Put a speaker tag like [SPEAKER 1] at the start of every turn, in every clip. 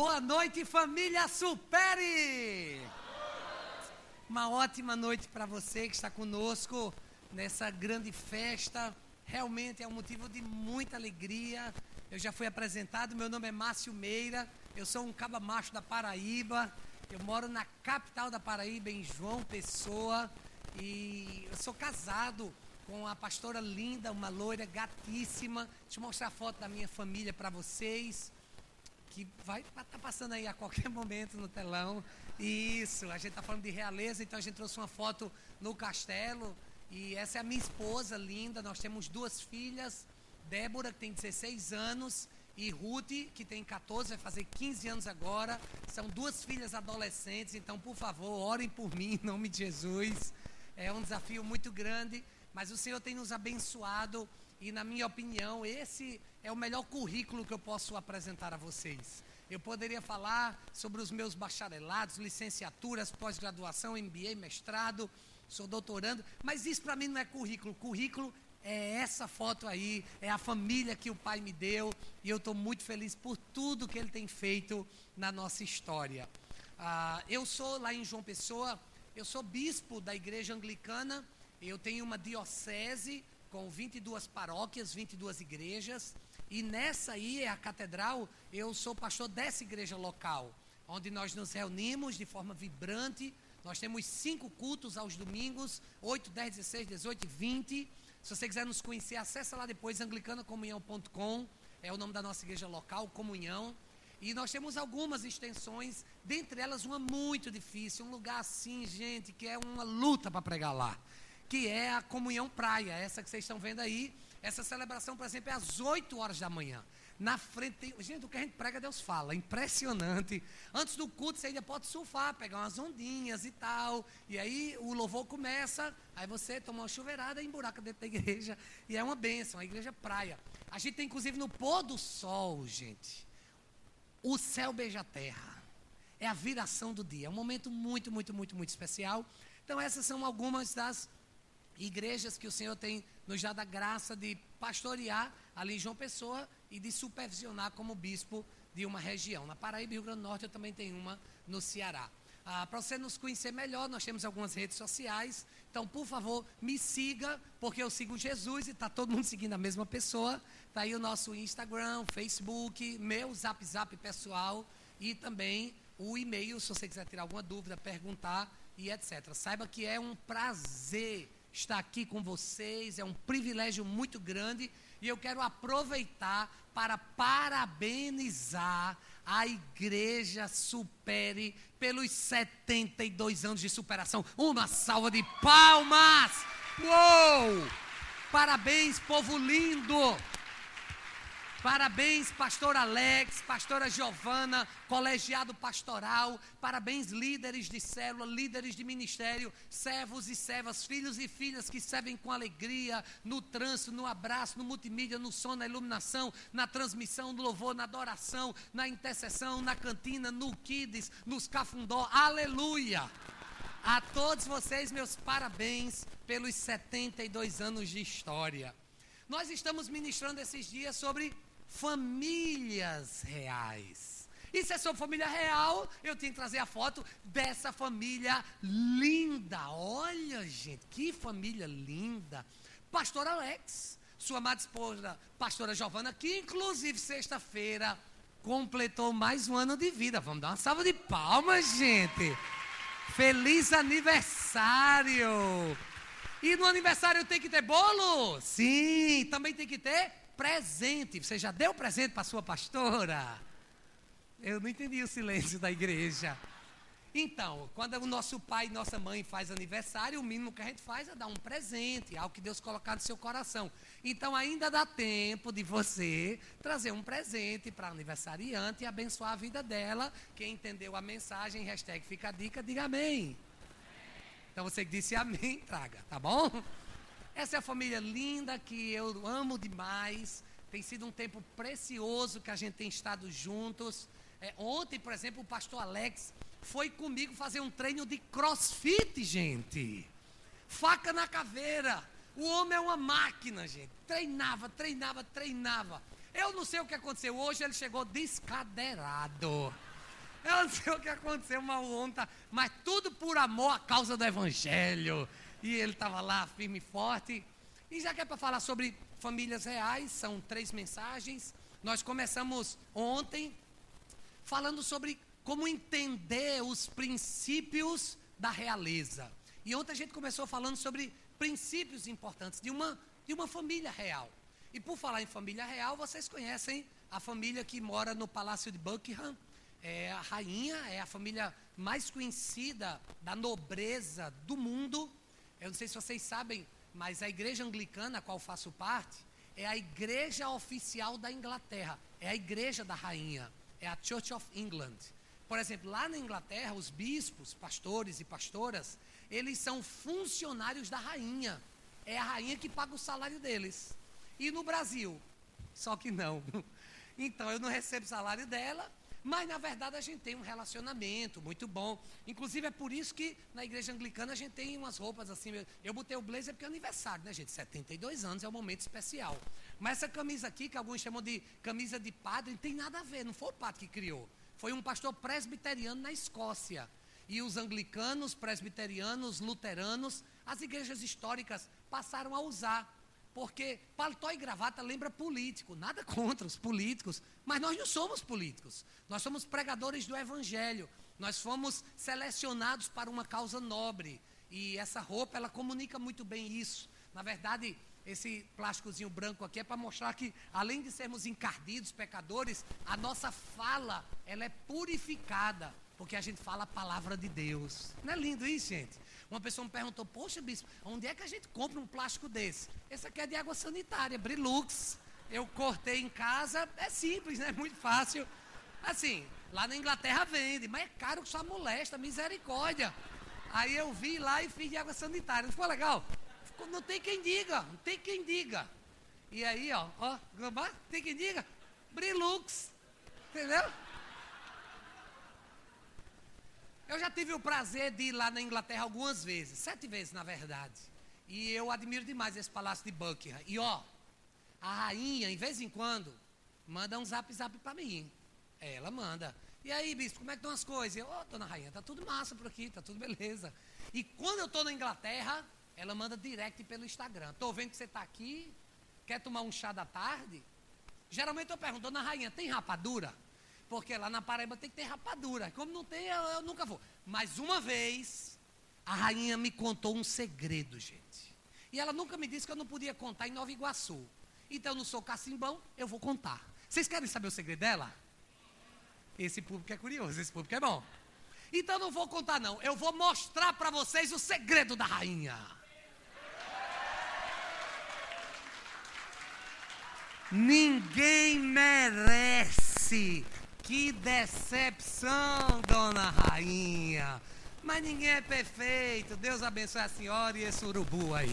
[SPEAKER 1] Boa noite, família Supere! Uma ótima noite para você que está conosco nessa grande festa. Realmente é um motivo de muita alegria. Eu já fui apresentado, meu nome é Márcio Meira, eu sou um caba macho da Paraíba. Eu moro na capital da Paraíba, em João Pessoa, e eu sou casado com a pastora linda, uma loira gatíssima. Deixa eu mostrar a foto da minha família para vocês que vai estar tá passando aí a qualquer momento no telão. Isso, a gente está falando de realeza, então a gente trouxe uma foto no castelo. E essa é a minha esposa linda. Nós temos duas filhas, Débora, que tem 16 anos, e Ruth, que tem 14, vai fazer 15 anos agora. São duas filhas adolescentes, então, por favor, orem por mim em nome de Jesus. É um desafio muito grande, mas o Senhor tem nos abençoado e, na minha opinião, esse é o melhor currículo que eu posso apresentar a vocês. Eu poderia falar sobre os meus bacharelados, licenciaturas, pós-graduação, MBA, mestrado, sou doutorando, mas isso para mim não é currículo. Currículo é essa foto aí, é a família que o pai me deu, e eu estou muito feliz por tudo que ele tem feito na nossa história. Ah, eu sou lá em João Pessoa, eu sou bispo da igreja anglicana, eu tenho uma diocese com 22 paróquias, 22 igrejas, e nessa aí é a catedral, eu sou pastor dessa igreja local, onde nós nos reunimos de forma vibrante. Nós temos cinco cultos aos domingos, 8, 10, 16, 18 e 20. Se você quiser nos conhecer, acessa lá depois, anglicanacomunhão.com, é o nome da nossa igreja local, Comunhão. E nós temos algumas extensões, dentre elas uma muito difícil, um lugar assim, gente, que é uma luta para pregar lá que é a comunhão praia, essa que vocês estão vendo aí. Essa celebração, por exemplo, é às 8 horas da manhã. Na frente, tem, gente, o que a gente prega, Deus fala, impressionante. Antes do culto, você ainda pode surfar, pegar umas ondinhas e tal. E aí o louvor começa, aí você toma uma chuveirada e emburaca dentro da igreja. E é uma bênção, a igreja praia. A gente tem, inclusive, no pôr do sol, gente, o céu beija a terra. É a viração do dia. É um momento muito, muito, muito, muito especial. Então, essas são algumas das igrejas que o Senhor tem nos dado a graça de pastorear ali em João Pessoa e de supervisionar como bispo de uma região. Na Paraíba e Rio Grande do Norte eu também tenho uma no Ceará. Ah, Para você nos conhecer melhor, nós temos algumas redes sociais. Então, por favor, me siga, porque eu sigo Jesus e está todo mundo seguindo a mesma pessoa. Está aí o nosso Instagram, Facebook, meu Zap Zap pessoal e também o e-mail, se você quiser tirar alguma dúvida, perguntar e etc. Saiba que é um prazer estar aqui com vocês, é um privilégio muito grande e eu quero aproveitar para parabenizar a Igreja Supere pelos 72 anos de superação. Uma salva de palmas! Uou! Parabéns, povo lindo! Parabéns, pastor Alex, pastora Giovana, colegiado pastoral. Parabéns, líderes de célula, líderes de ministério, servos e servas, filhos e filhas que servem com alegria no trânsito, no abraço, no multimídia, no som, na iluminação, na transmissão, no louvor, na adoração, na intercessão, na cantina, no kids, nos cafundó. Aleluia! A todos vocês, meus parabéns pelos 72 anos de história. Nós estamos ministrando esses dias sobre famílias reais. E se é sua família real, eu tenho que trazer a foto dessa família linda. Olha, gente, que família linda. Pastor Alex, sua amada esposa, pastora Giovana, que inclusive sexta-feira completou mais um ano de vida. Vamos dar uma salva de palmas, gente. Feliz aniversário! E no aniversário tem que ter bolo? Sim, também tem que ter presente. Você já deu presente para sua pastora? Eu não entendi o silêncio da igreja. Então, quando o nosso pai e nossa mãe faz aniversário, o mínimo que a gente faz é dar um presente, algo que Deus colocar no seu coração. Então, ainda dá tempo de você trazer um presente para a aniversariante e abençoar a vida dela. Quem entendeu a mensagem, hashtag fica a dica, diga amém. Então, você que disse amém, traga, tá bom? Essa é a família linda que eu amo demais. Tem sido um tempo precioso que a gente tem estado juntos. É, ontem, por exemplo, o pastor Alex foi comigo fazer um treino de crossfit, gente. Faca na caveira. O homem é uma máquina, gente. Treinava, treinava, treinava. Eu não sei o que aconteceu. Hoje ele chegou descadeirado. Eu não sei o que aconteceu, uma onda, mas tudo por amor à causa do Evangelho. E ele estava lá firme e forte. E já que é para falar sobre famílias reais, são três mensagens. Nós começamos ontem falando sobre como entender os princípios da realeza. E ontem a gente começou falando sobre princípios importantes de uma, de uma família real. E por falar em família real, vocês conhecem a família que mora no Palácio de Buckingham. É a rainha, é a família mais conhecida da nobreza do mundo. Eu não sei se vocês sabem, mas a igreja anglicana, a qual faço parte, é a igreja oficial da Inglaterra. É a igreja da rainha. É a Church of England. Por exemplo, lá na Inglaterra, os bispos, pastores e pastoras, eles são funcionários da rainha. É a rainha que paga o salário deles. E no Brasil? Só que não. Então eu não recebo salário dela, mas na verdade a gente tem um relacionamento muito bom. Inclusive é por isso que na igreja anglicana a gente tem umas roupas assim. Eu botei o blazer porque é aniversário, né, gente? 72 anos é um momento especial. Mas essa camisa aqui, que alguns chamam de camisa de padre, não tem nada a ver, não foi o padre que criou foi um pastor presbiteriano na Escócia. E os anglicanos, presbiterianos, luteranos, as igrejas históricas passaram a usar. Porque paletó e gravata lembra político, nada contra os políticos, mas nós não somos políticos. Nós somos pregadores do evangelho. Nós fomos selecionados para uma causa nobre. E essa roupa, ela comunica muito bem isso. Na verdade, esse plásticozinho branco aqui é para mostrar que, além de sermos encardidos, pecadores, a nossa fala, ela é purificada, porque a gente fala a palavra de Deus. Não é lindo isso, gente? Uma pessoa me perguntou, poxa, bispo, onde é que a gente compra um plástico desse? Esse aqui é de água sanitária, Brilux. Eu cortei em casa, é simples, né? Muito fácil. Assim, lá na Inglaterra vende, mas é caro que só molesta, misericórdia. Aí eu vi lá e fiz de água sanitária. Não ficou legal? Não tem quem diga, não tem quem diga. E aí, ó, ó, tem quem diga? Brilux. Entendeu? Eu já tive o prazer de ir lá na Inglaterra algumas vezes, sete vezes na verdade. E eu admiro demais esse palácio de Buckingham. E ó, a rainha, em vez em quando, manda um zap zap para mim. Ela manda. E aí, bispo, como é que estão as coisas? Eu, ô, oh, dona rainha, tá tudo massa por aqui, tá tudo beleza. E quando eu estou na Inglaterra, ela manda direct pelo Instagram. Estou vendo que você está aqui, quer tomar um chá da tarde? Geralmente eu pergunto, dona Rainha, tem rapadura? Porque lá na Paraíba tem que ter rapadura. Como não tem, eu, eu nunca vou. Mas uma vez, a rainha me contou um segredo, gente. E ela nunca me disse que eu não podia contar em Nova Iguaçu. Então eu não sou cacimbão, eu vou contar. Vocês querem saber o segredo dela? Esse público é curioso, esse público é bom. Então não vou contar não, eu vou mostrar para vocês o segredo da rainha. Ninguém merece. Que decepção, dona rainha. Mas ninguém é perfeito. Deus abençoe a senhora e esse urubu aí.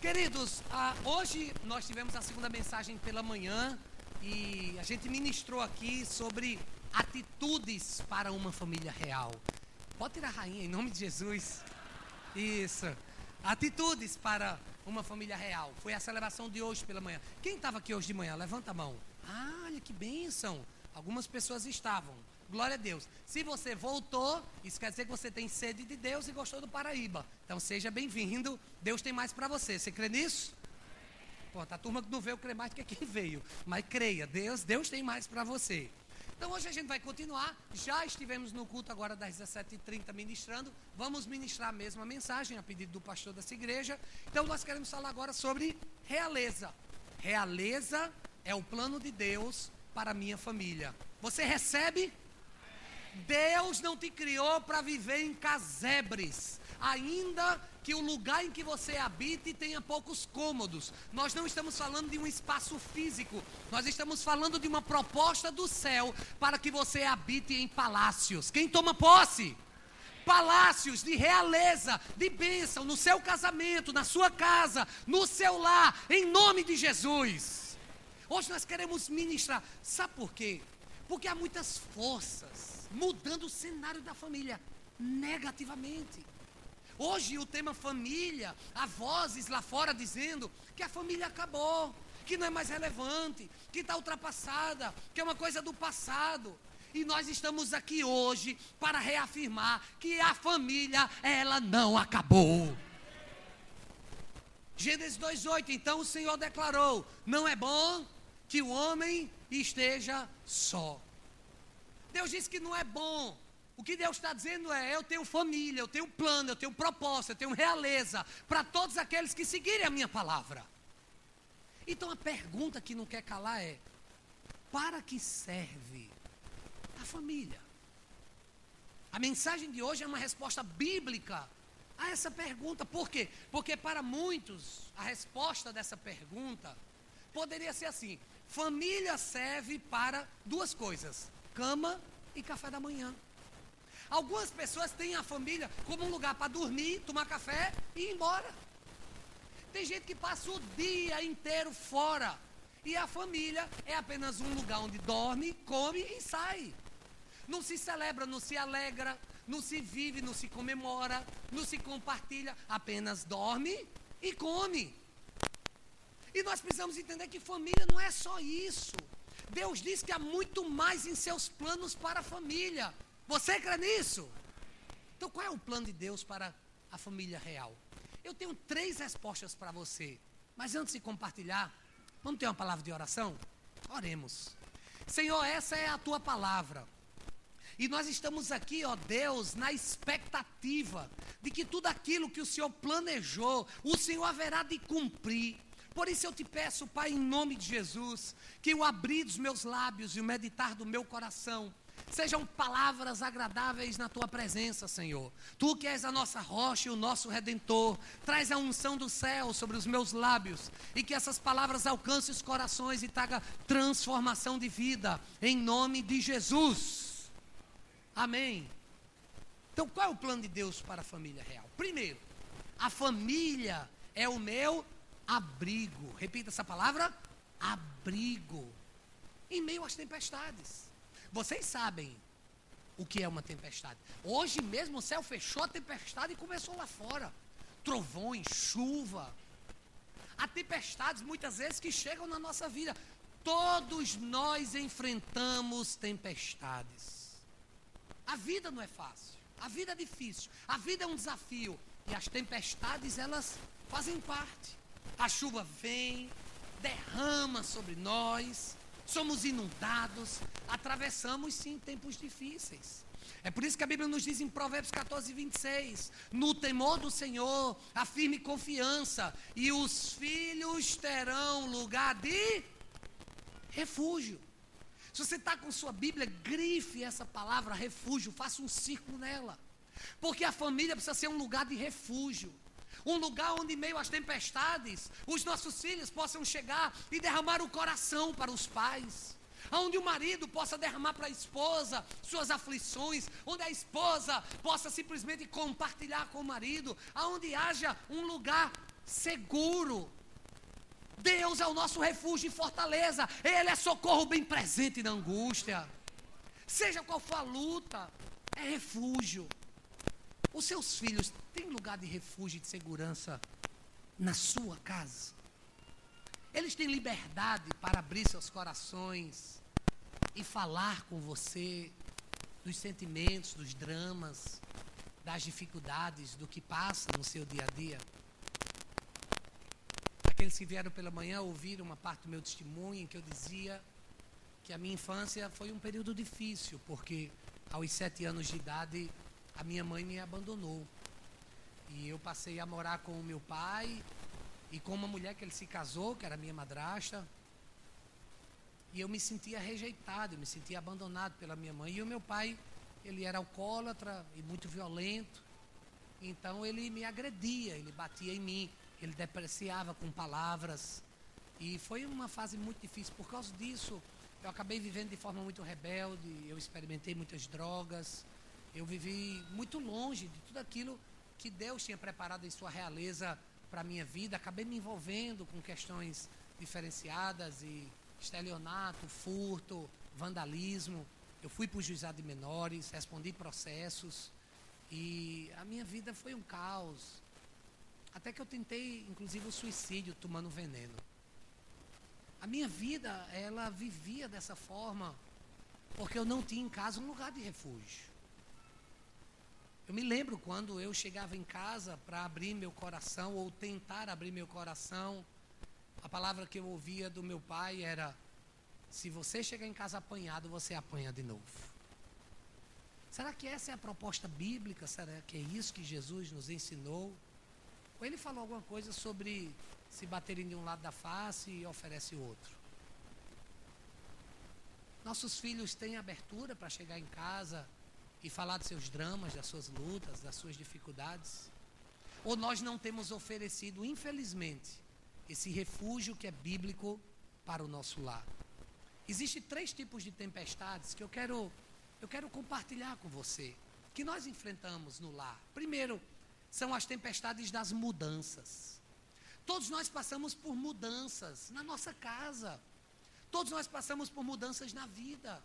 [SPEAKER 1] Queridos, ah, hoje nós tivemos a segunda mensagem pela manhã e a gente ministrou aqui sobre atitudes para uma família real. Pode tirar a rainha em nome de Jesus. Isso. Atitudes para uma família real. Foi a celebração de hoje pela manhã. Quem estava aqui hoje de manhã? Levanta a mão. Ah, olha que bênção. Algumas pessoas estavam. Glória a Deus. Se você voltou, isso quer dizer que você tem sede de Deus e gostou do Paraíba. Então seja bem-vindo. Deus tem mais para você. Você crê nisso? Pô, a turma que não veio crê mais do que quem veio. Mas creia, Deus, Deus tem mais para você. Então hoje a gente vai continuar. Já estivemos no culto agora das 17h30 ministrando. Vamos ministrar a mesma mensagem a pedido do pastor dessa igreja. Então nós queremos falar agora sobre realeza. Realeza é o plano de Deus para a minha família. Você recebe? Deus não te criou para viver em casebres ainda que o lugar em que você habite tenha poucos cômodos. Nós não estamos falando de um espaço físico, nós estamos falando de uma proposta do céu para que você habite em palácios. Quem toma posse? Palácios de realeza, de bênção no seu casamento, na sua casa, no seu lar, em nome de Jesus. Hoje nós queremos ministrar, sabe por quê? Porque há muitas forças mudando o cenário da família negativamente. Hoje o tema família, há vozes lá fora dizendo que a família acabou, que não é mais relevante, que está ultrapassada, que é uma coisa do passado. E nós estamos aqui hoje para reafirmar que a família, ela não acabou. Gênesis 2:8, então o Senhor declarou: "Não é bom que o homem esteja só". Deus disse que não é bom. O que Deus está dizendo é: eu tenho família, eu tenho plano, eu tenho propósito, eu tenho realeza para todos aqueles que seguirem a minha palavra. Então a pergunta que não quer calar é: para que serve a família? A mensagem de hoje é uma resposta bíblica a essa pergunta. Por quê? Porque para muitos a resposta dessa pergunta poderia ser assim: família serve para duas coisas: cama e café da manhã. Algumas pessoas têm a família como um lugar para dormir, tomar café e ir embora. Tem gente que passa o dia inteiro fora. E a família é apenas um lugar onde dorme, come e sai. Não se celebra, não se alegra, não se vive, não se comemora, não se compartilha, apenas dorme e come. E nós precisamos entender que família não é só isso. Deus diz que há muito mais em seus planos para a família. Você crê nisso? Então, qual é o plano de Deus para a família real? Eu tenho três respostas para você. Mas antes de compartilhar, vamos ter uma palavra de oração? Oremos. Senhor, essa é a tua palavra. E nós estamos aqui, ó Deus, na expectativa de que tudo aquilo que o Senhor planejou, o Senhor haverá de cumprir. Por isso eu te peço, Pai, em nome de Jesus, que o abrir dos meus lábios e o meditar do meu coração sejam palavras agradáveis na tua presença, Senhor. Tu que és a nossa rocha e o nosso redentor, traz a unção do céu sobre os meus lábios e que essas palavras alcancem os corações e traga transformação de vida, em nome de Jesus. Amém. Então, qual é o plano de Deus para a família real? Primeiro, a família é o meu abrigo. Repita essa palavra: abrigo. Em meio às tempestades. Vocês sabem o que é uma tempestade. Hoje mesmo o céu fechou a tempestade e começou lá fora. Trovões, chuva. Há tempestades muitas vezes que chegam na nossa vida. Todos nós enfrentamos tempestades. A vida não é fácil. A vida é difícil. A vida é um desafio. E as tempestades, elas fazem parte. A chuva vem, derrama sobre nós somos inundados, atravessamos sim tempos difíceis. É por isso que a Bíblia nos diz em Provérbios 14, 26: No temor do Senhor, a firme confiança, e os filhos terão lugar de refúgio. Se você está com sua Bíblia, grife essa palavra refúgio, faça um círculo nela. Porque a família precisa ser um lugar de refúgio um lugar onde, em meio às tempestades, os nossos filhos possam chegar e derramar o coração para os pais. Onde o marido possa derramar para a esposa suas aflições, onde a esposa possa simplesmente compartilhar com o marido, aonde haja um lugar seguro. Deus é o nosso refúgio e fortaleza, Ele é socorro bem presente na angústia. Seja qual for a luta, é refúgio. Os seus filhos têm lugar de refúgio e de segurança na sua casa? Eles têm liberdade para abrir seus corações e falar com você dos sentimentos, dos dramas, das dificuldades, do que passa no seu dia a dia? Aqueles que vieram pela manhã ouviram uma parte do meu testemunho em que eu dizia que a minha infância foi um período difícil, porque aos sete anos de idade a minha mãe me abandonou. E eu passei a morar com o meu pai e com uma mulher que ele se casou, que era minha madrasta. E eu me sentia rejeitado, eu me sentia abandonado pela minha mãe. E o meu pai, ele era alcoólatra e muito violento. Então ele me agredia, ele batia em mim, ele depreciava com palavras. E foi uma fase muito difícil. Por causa disso, eu acabei vivendo de forma muito rebelde, eu experimentei muitas drogas. Eu vivi muito longe de tudo aquilo que Deus tinha preparado em sua realeza para a minha vida. Acabei me envolvendo com questões diferenciadas e estelionato, furto, vandalismo. Eu fui para o juizado de menores, respondi processos e a minha vida foi um caos. Até que eu tentei, inclusive, o suicídio tomando veneno. A minha vida, ela vivia dessa forma, porque eu não tinha em casa um lugar de refúgio. Eu me lembro quando eu chegava em casa para abrir meu coração ou tentar abrir meu coração, a palavra que eu ouvia do meu pai era: se você chegar em casa apanhado, você apanha de novo. Será que essa é a proposta bíblica? Será que é isso que Jesus nos ensinou? Ou ele falou alguma coisa sobre se baterem de um lado da face e oferece outro? Nossos filhos têm abertura para chegar em casa e falar dos seus dramas, das suas lutas, das suas dificuldades? Ou nós não temos oferecido, infelizmente, esse refúgio que é bíblico para o nosso lar? Existem três tipos de tempestades que eu quero, eu quero compartilhar com você, que nós enfrentamos no lar. Primeiro, são as tempestades das mudanças. Todos nós passamos por mudanças na nossa casa. Todos nós passamos por mudanças na vida.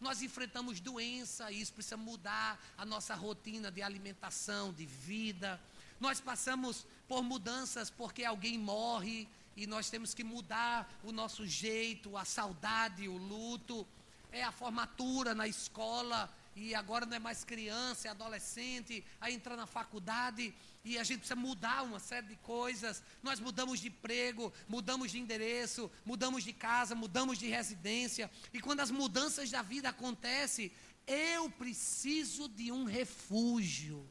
[SPEAKER 1] Nós enfrentamos doença, e isso precisa mudar a nossa rotina de alimentação, de vida. Nós passamos por mudanças porque alguém morre e nós temos que mudar o nosso jeito, a saudade, o luto. É a formatura na escola, e agora não é mais criança, é adolescente, aí entra na faculdade e a gente precisa mudar uma série de coisas. Nós mudamos de emprego, mudamos de endereço, mudamos de casa, mudamos de residência. E quando as mudanças da vida acontecem, eu preciso de um refúgio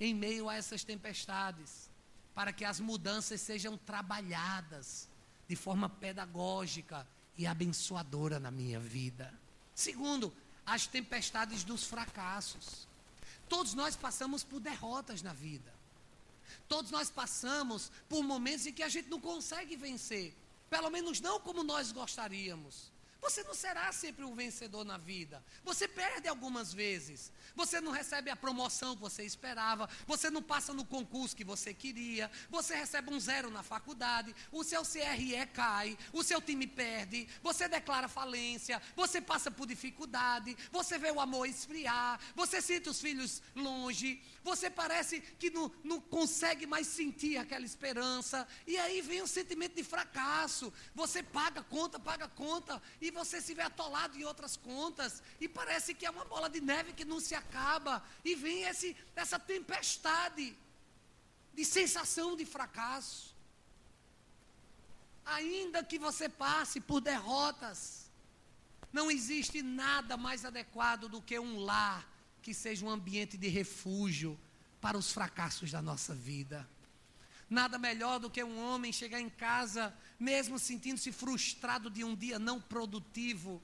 [SPEAKER 1] em meio a essas tempestades, para que as mudanças sejam trabalhadas de forma pedagógica e abençoadora na minha vida. Segundo, as tempestades dos fracassos. Todos nós passamos por derrotas na vida. Todos nós passamos por momentos em que a gente não consegue vencer, pelo menos não como nós gostaríamos. Você não será sempre um vencedor na vida. Você perde algumas vezes. Você não recebe a promoção que você esperava. Você não passa no concurso que você queria. Você recebe um zero na faculdade. O seu CRE cai. O seu time perde. Você declara falência. Você passa por dificuldade. Você vê o amor esfriar. Você sente os filhos longe. Você parece que não, não consegue mais sentir aquela esperança. E aí vem o sentimento de fracasso. Você paga conta, paga conta. E você se vê atolado em outras contas. E parece que é uma bola de neve que não se acaba. E vem esse, essa tempestade de sensação de fracasso. Ainda que você passe por derrotas, não existe nada mais adequado do que um lar que seja um ambiente de refúgio para os fracassos da nossa vida. Nada melhor do que um homem chegar em casa, mesmo sentindo-se frustrado de um dia não produtivo,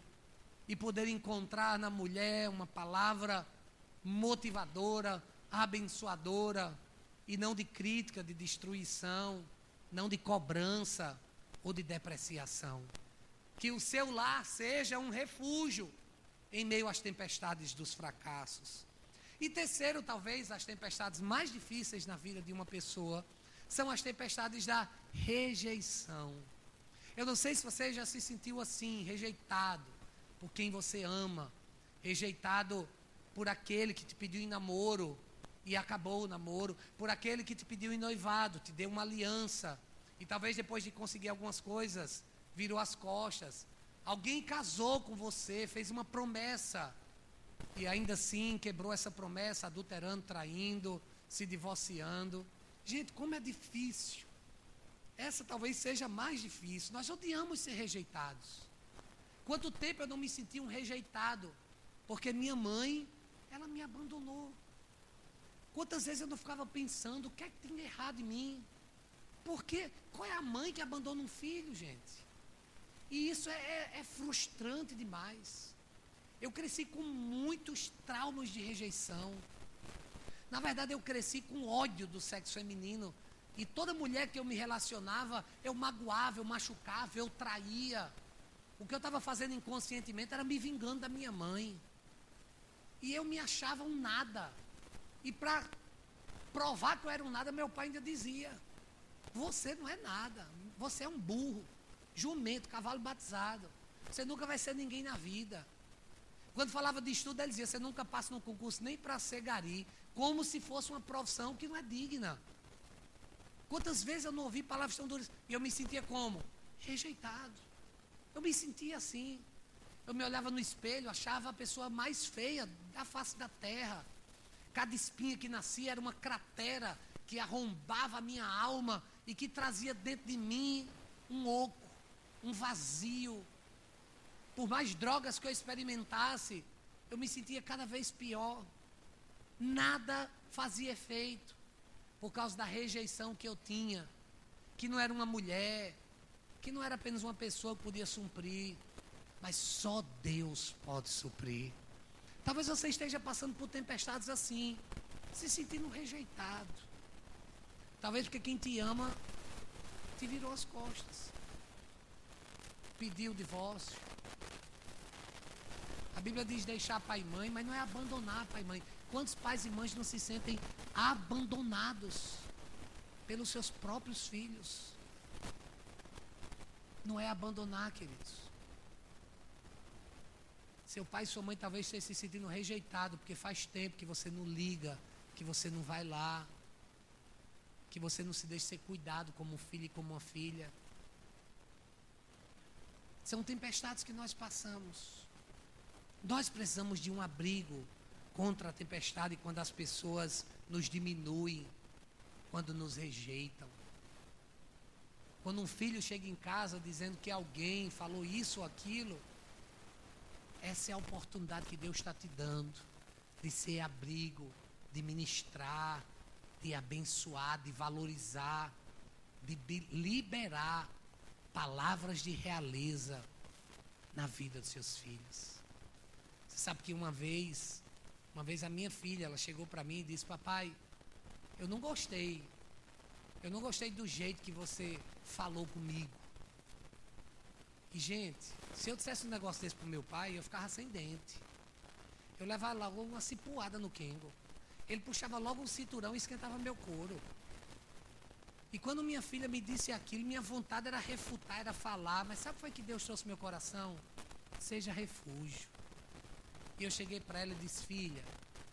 [SPEAKER 1] e poder encontrar na mulher uma palavra motivadora, abençoadora, e não de crítica, de destruição, não de cobrança ou de depreciação. Que o seu lar seja um refúgio em meio às tempestades dos fracassos. E terceiro, talvez, as tempestades mais difíceis na vida de uma pessoa são as tempestades da rejeição. Eu não sei se você já se sentiu assim, rejeitado por quem você ama, rejeitado por aquele que te pediu em namoro e acabou o namoro, por aquele que te pediu em noivado, te deu uma aliança e talvez depois de conseguir algumas coisas, virou as costas, Alguém casou com você, fez uma promessa e ainda assim quebrou essa promessa, adulterando, traindo, se divorciando. Gente, como é difícil. Essa talvez seja mais difícil. Nós odiamos ser rejeitados. Quanto tempo eu não me senti um rejeitado? Porque minha mãe, ela me abandonou. Quantas vezes eu não ficava pensando, o que é que tem errado em mim? Porque qual é a mãe que abandona um filho, gente? E isso é, é, é frustrante demais. Eu cresci com muitos traumas de rejeição. Na verdade, eu cresci com ódio do sexo feminino. E toda mulher que eu me relacionava, eu magoava, eu machucava, eu traía. O que eu estava fazendo inconscientemente era me vingando da minha mãe. E eu me achava um nada. E para provar que eu era um nada, meu pai ainda dizia: Você não é nada, você é um burro jumento, cavalo batizado. Você nunca vai ser ninguém na vida. Quando falava de estudo, ele dizia: você nunca passa no concurso nem para ser gari, como se fosse uma profissão que não é digna. Quantas vezes eu não ouvi palavras tão duras e eu me sentia como? Rejeitado. Eu me sentia assim. Eu me olhava no espelho, achava a pessoa mais feia da face da terra. Cada espinha que nascia era uma cratera que arrombava a minha alma e que trazia dentro de mim um oco, um vazio. Por mais drogas que eu experimentasse, eu me sentia cada vez pior. Nada fazia efeito por causa da rejeição que eu tinha, que não era uma mulher, que não era apenas uma pessoa que podia suprir, mas só Deus pode suprir. Talvez você esteja passando por tempestades assim, se sentindo rejeitado. Talvez porque quem te ama te virou as costas, pediu divórcio. A Bíblia diz deixar pai e mãe, mas não é abandonar pai e mãe. Quantos pais e mães não se sentem abandonados pelos seus próprios filhos? Não é abandonar, queridos. Seu pai e sua mãe talvez estejam se sentindo rejeitado porque faz tempo que você não liga, que você não vai lá, que você não se deixa ser cuidado como um filho e como uma filha. São tempestades que nós passamos. Nós precisamos de um abrigo contra a tempestade quando as pessoas nos diminuem, quando nos rejeitam. Quando um filho chega em casa dizendo que alguém falou isso ou aquilo, essa é a oportunidade que Deus está te dando de ser abrigo, de ministrar, de abençoar, de valorizar, de liberar palavras de realeza na vida dos seus filhos. Você sabe que uma vez uma vez a minha filha, ela chegou para mim e disse: Papai, eu não gostei. Eu não gostei do jeito que você falou comigo. E, gente, se eu dissesse um negócio desse pro meu pai, eu ficava sem dente. Eu levava logo uma cipuada no Kengo. Ele puxava logo um cinturão e esquentava meu couro. E quando minha filha me disse aquilo, minha vontade era refutar, era falar. Mas sabe o que foi que Deus trouxe meu coração? Seja refúgio. E eu cheguei para ela e disse: Filha,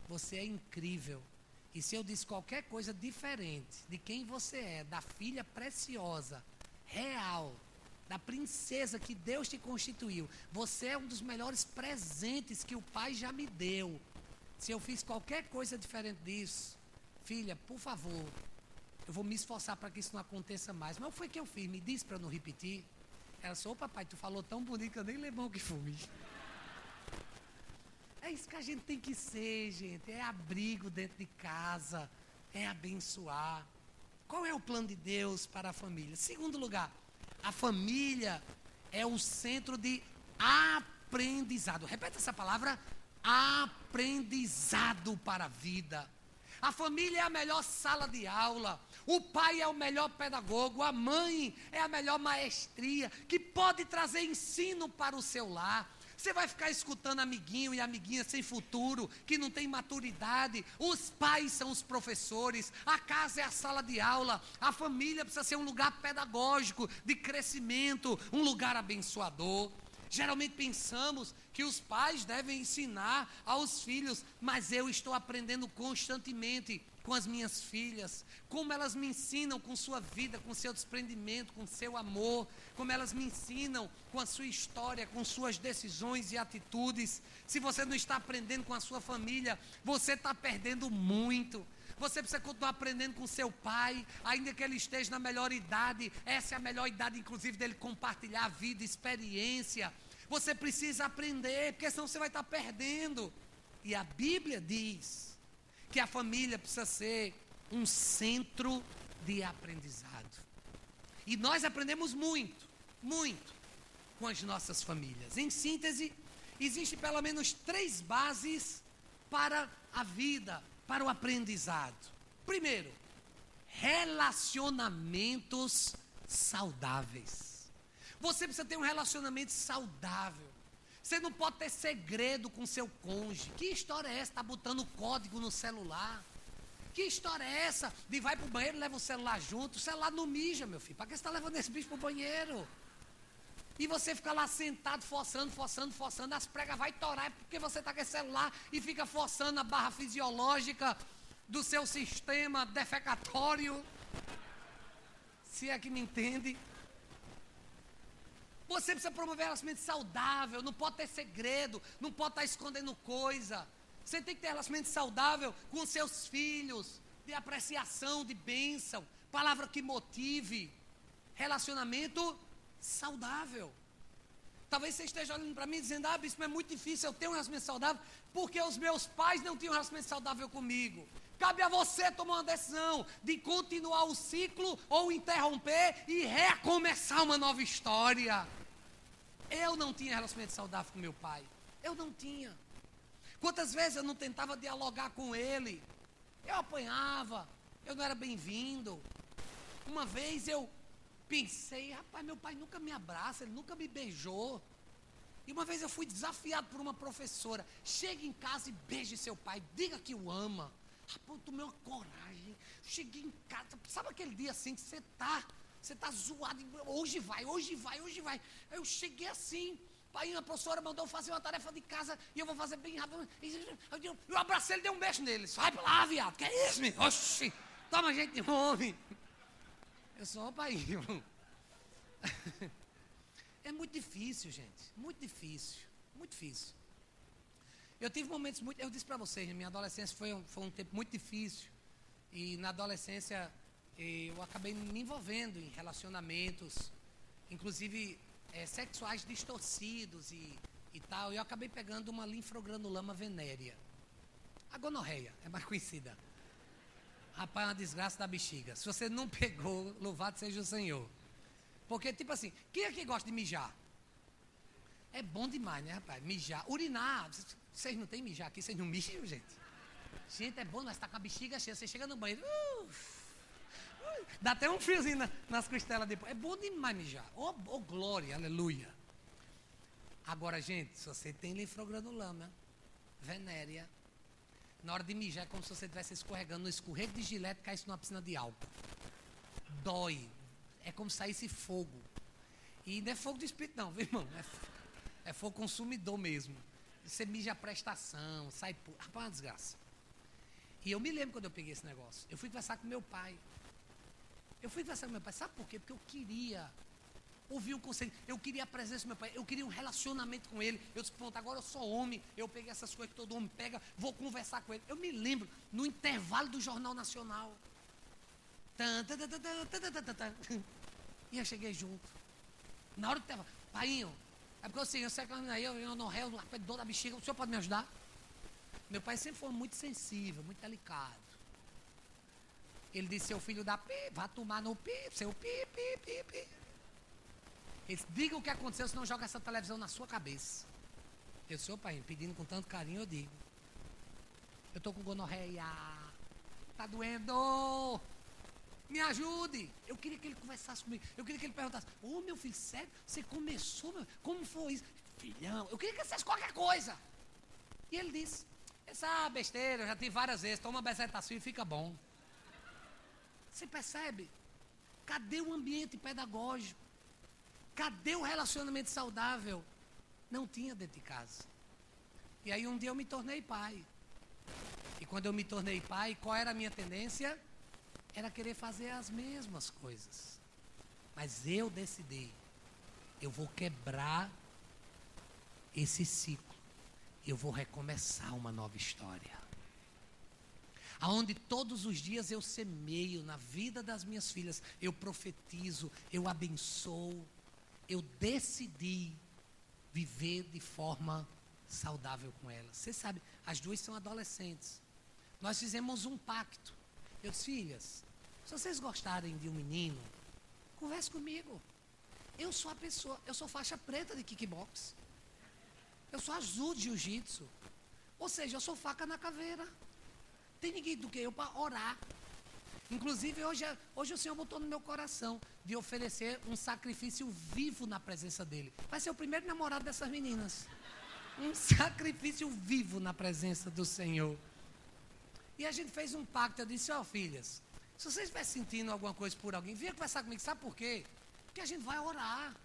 [SPEAKER 1] você é incrível. E se eu disse qualquer coisa diferente de quem você é, da filha preciosa, real, da princesa que Deus te constituiu, você é um dos melhores presentes que o Pai já me deu. Se eu fiz qualquer coisa diferente disso, filha, por favor, eu vou me esforçar para que isso não aconteça mais. Mas o que foi que eu fiz? Me disse para não repetir. Ela disse, ô papai, tu falou tão bonito que eu nem lembro o que foi. É isso que a gente tem que ser, gente. É abrigo dentro de casa, é abençoar. Qual é o plano de Deus para a família? Segundo lugar, a família é o centro de aprendizado. Repete essa palavra: aprendizado para a vida. A família é a melhor sala de aula. O pai é o melhor pedagogo. A mãe é a melhor maestria que pode trazer ensino para o seu lar. Você vai ficar escutando amiguinho e amiguinha sem futuro, que não tem maturidade. Os pais são os professores, a casa é a sala de aula, a família precisa ser um lugar pedagógico, de crescimento, um lugar abençoador. Geralmente pensamos que os pais devem ensinar aos filhos, mas eu estou aprendendo constantemente com as minhas filhas, como elas me ensinam com sua vida, com seu desprendimento, com seu amor, como elas me ensinam com a sua história, com suas decisões e atitudes. Se você não está aprendendo com a sua família, você está perdendo muito. Você precisa continuar aprendendo com seu pai, ainda que ele esteja na melhor idade. Essa é a melhor idade, inclusive, dele compartilhar a vida, experiência. Você precisa aprender, porque senão você vai estar perdendo. E a Bíblia diz que a família precisa ser um centro de aprendizado. E nós aprendemos muito, muito com as nossas famílias. Em síntese, existe pelo menos três bases para a vida, para o aprendizado. Primeiro, relacionamentos saudáveis. Você precisa ter um relacionamento saudável. Você não pode ter segredo com seu cônjuge. Que história é essa? Está botando código no celular. Que história é essa? De vai para o banheiro, leva o celular junto. O celular não mija, meu filho. Para que você está levando esse bicho para o banheiro? E você fica lá sentado, forçando, forçando, forçando. As pregas vai torar é porque você está com esse celular e fica forçando a barra fisiológica do seu sistema defecatório. Se é que me entende. Você precisa promover relacionamento saudável, não pode ter segredo, não pode estar escondendo coisa. Você tem que ter relacionamento saudável com seus filhos, de apreciação, de bênção, palavra que motive. Relacionamento saudável. Talvez você esteja olhando para mim dizendo: Ah, bispo, é muito difícil eu ter um relacionamento saudável, porque os meus pais não tinham um relacionamento saudável comigo. Cabe a você tomar uma decisão de continuar o ciclo ou interromper e recomeçar uma nova história. Eu não tinha relacionamento saudável com meu pai. Eu não tinha. Quantas vezes eu não tentava dialogar com ele? Eu apanhava, eu não era bem-vindo. Uma vez eu pensei, rapaz, meu pai nunca me abraça, ele nunca me beijou. E uma vez eu fui desafiado por uma professora: chegue em casa e beije seu pai, diga que o ama. Rapaz, eu tomei uma coragem. Cheguei em casa, sabe aquele dia assim que você tá, você tá zoado, hoje vai, hoje vai, hoje vai. Eu cheguei assim, pai, a professora mandou fazer uma tarefa de casa e eu vou fazer bem rápido. Eu, abracei ele, dei um beijo nele. Vai pra lá, viado, que é isso, meu? Oxi, toma gente de homem. Eu sou o pai. É muito difícil, gente. Muito difícil. Muito difícil. Eu tive momentos muito. Eu disse para vocês, minha adolescência foi um, foi um tempo muito difícil. E na adolescência eu acabei me envolvendo em relacionamentos, inclusive é, sexuais distorcidos e, e tal. E eu acabei pegando uma linfogranulama venérea. A gonorreia é mais conhecida. Rapaz, é uma desgraça da bexiga. Se você não pegou, louvado seja o Senhor. Porque, tipo assim, quem é que gosta de mijar? É bom demais, né, rapaz? Mijar. Urinar. Vocês não têm mijar aqui, vocês não mijam, gente? Gente, é bom, mas está com a bexiga cheia. Você chega no banheiro. Uh, dá até um friozinho na, nas costelas depois. É bom demais mijar. Oh, oh, glória, aleluia. Agora, gente, se você tem linfogranulama, venérea, na hora de mijar é como se você estivesse escorregando no escorrego de gilete e caísse numa piscina de álcool. Dói. É como se saísse fogo. E não é fogo de espírito, não, viu, irmão? É, é fogo consumidor mesmo. Você mija a prestação, sai. Rapaz, uma desgraça. E eu me lembro quando eu peguei esse negócio. Eu fui conversar com meu pai. Eu fui conversar com meu pai. Sabe por quê? Porque eu queria ouvir o conselho. Eu queria a presença do meu pai. Eu queria um relacionamento com ele. Eu disse, pronto, agora eu sou homem. Eu peguei essas coisas que todo homem pega. Vou conversar com ele. Eu me lembro, no intervalo do Jornal Nacional. E eu cheguei junto. Na hora que estava, painho, é porque assim, eu sei que aí eu, eu não réu, dor da bexiga, o senhor pode me ajudar? Meu pai sempre foi muito sensível, muito delicado. Ele disse, seu filho da pi, vá tomar no pi, seu pi, pi, pi, pi. Ele disse, diga o que aconteceu, senão joga essa televisão na sua cabeça. Eu sou pai, pedindo com tanto carinho, eu digo. Eu estou com gonorreia. Está doendo. Me ajude. Eu queria que ele conversasse comigo. Eu queria que ele perguntasse: Ô oh, meu filho, sério? Você começou? Meu? Como foi isso? Filhão, eu queria que fizesse qualquer coisa. E ele disse: Essa besteira, eu já tive várias vezes. Toma bezetacil e fica bom. Você percebe? Cadê o ambiente pedagógico? Cadê o relacionamento saudável? Não tinha dentro de casa. E aí um dia eu me tornei pai. E quando eu me tornei pai, qual era a minha tendência? era querer fazer as mesmas coisas. Mas eu decidi, eu vou quebrar esse ciclo. Eu vou recomeçar uma nova história. Aonde todos os dias eu semeio na vida das minhas filhas, eu profetizo, eu abençoo. Eu decidi viver de forma saudável com elas. Você sabe, as duas são adolescentes. Nós fizemos um pacto. Eu disse, filhas, se vocês gostarem de um menino, converse comigo. Eu sou a pessoa, eu sou faixa preta de kickbox. Eu sou azul de jiu-jitsu. Ou seja, eu sou faca na caveira. Tem ninguém do que eu para orar. Inclusive, hoje, hoje o Senhor botou no meu coração de oferecer um sacrifício vivo na presença dele. Vai ser o primeiro namorado dessas meninas. Um sacrifício vivo na presença do Senhor. E a gente fez um pacto. Eu disse, ó oh, filhas, se você estiver sentindo alguma coisa por alguém, venha conversar comigo. Sabe por quê? Porque a gente vai orar.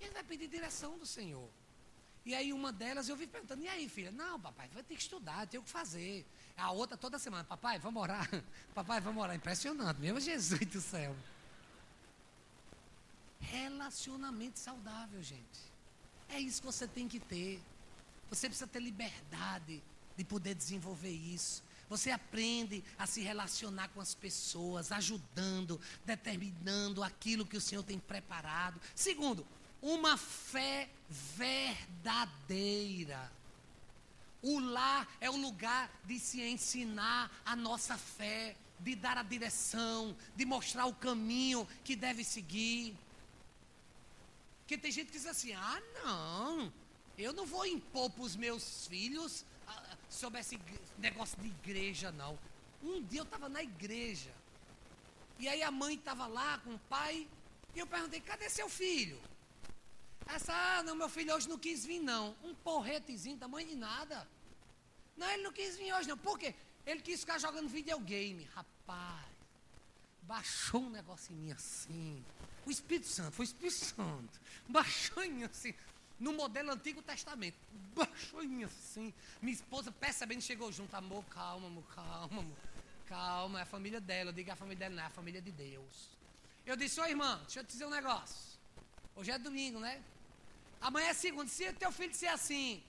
[SPEAKER 1] E a gente vai pedir direção do Senhor. E aí uma delas eu vi perguntando, e aí, filha? Não, papai, vai ter que estudar, tem o que fazer. A outra toda semana, papai, vamos orar. papai, vamos orar. Impressionante, meu Jesus do céu. Relacionamento saudável, gente. É isso que você tem que ter. Você precisa ter liberdade de poder desenvolver isso. Você aprende a se relacionar com as pessoas, ajudando, determinando aquilo que o Senhor tem preparado. Segundo, uma fé verdadeira. O lar é o lugar de se ensinar a nossa fé, de dar a direção, de mostrar o caminho que deve seguir. Porque tem gente que diz assim: ah, não, eu não vou impor para os meus filhos ah, sobre esse negócio de igreja, não. Um dia eu estava na igreja, e aí a mãe estava lá com o pai, e eu perguntei: cadê seu filho? Essa, ah, não, meu filho hoje não quis vir, não. Um porretezinho, tamanho de nada. Não, ele não quis vir hoje, não. Por quê? Ele quis ficar jogando videogame. Rapaz, baixou um negócio em mim assim. O Espírito Santo, foi o Espírito Santo. Baixou em mim assim. No modelo Antigo Testamento. Baixou em mim assim. Minha esposa percebendo chegou junto. Amor, calma, amor, calma, amor. Calma, é a família dela. Eu digo a família dela não é a família de Deus. Eu disse, ô irmã, deixa eu te dizer um negócio. Hoje é domingo, né? Amanhã é segunda. Se teu filho disser assim,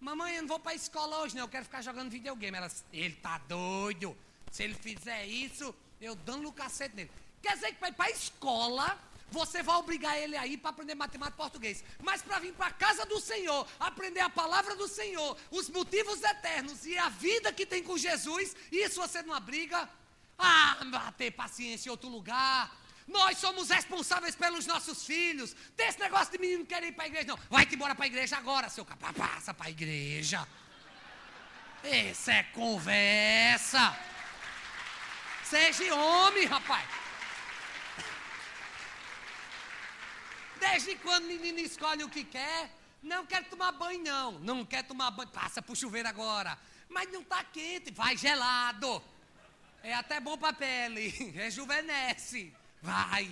[SPEAKER 1] mamãe, eu não vou para a escola hoje, não. Eu quero ficar jogando videogame. Ela, ele tá doido. Se ele fizer isso, eu dando o cacete nele. Quer dizer que para ir para a escola, você vai obrigar ele a ir para aprender matemática e português. Mas para vir para a casa do Senhor, aprender a palavra do Senhor, os motivos eternos e a vida que tem com Jesus, isso você não abriga. Ah, ter paciência em outro lugar. Nós somos responsáveis pelos nossos filhos. Tem esse negócio de menino querer ir para a igreja, não. Vai-te embora para a igreja agora, seu capa. Passa para a igreja. Isso é conversa. Seja homem, rapaz. Desde quando o menino escolhe o que quer, não quer tomar banho, não. Não quer tomar banho, passa para o chuveiro agora. Mas não está quente, vai gelado. É até bom para a pele, rejuvenesce. Vai.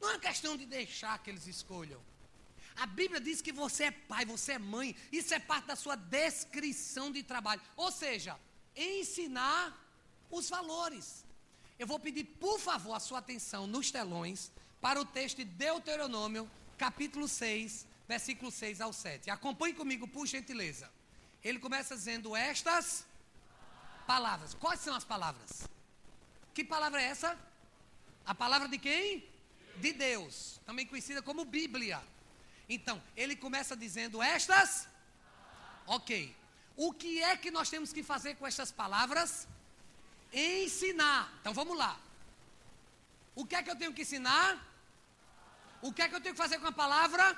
[SPEAKER 1] Não é questão de deixar que eles escolham. A Bíblia diz que você é pai, você é mãe. Isso é parte da sua descrição de trabalho. Ou seja, ensinar os valores. Eu vou pedir, por favor, a sua atenção nos telões para o texto de Deuteronômio, capítulo 6, versículo 6 ao 7. Acompanhe comigo, por gentileza. Ele começa dizendo estas palavras. Quais são as palavras? Que palavra é essa? A palavra de quem? De Deus, também conhecida como Bíblia. Então, ele começa dizendo estas. Ok. O que é que nós temos que fazer com estas palavras? Ensinar. Então vamos lá. O que é que eu tenho que ensinar? O que é que eu tenho que fazer com a palavra?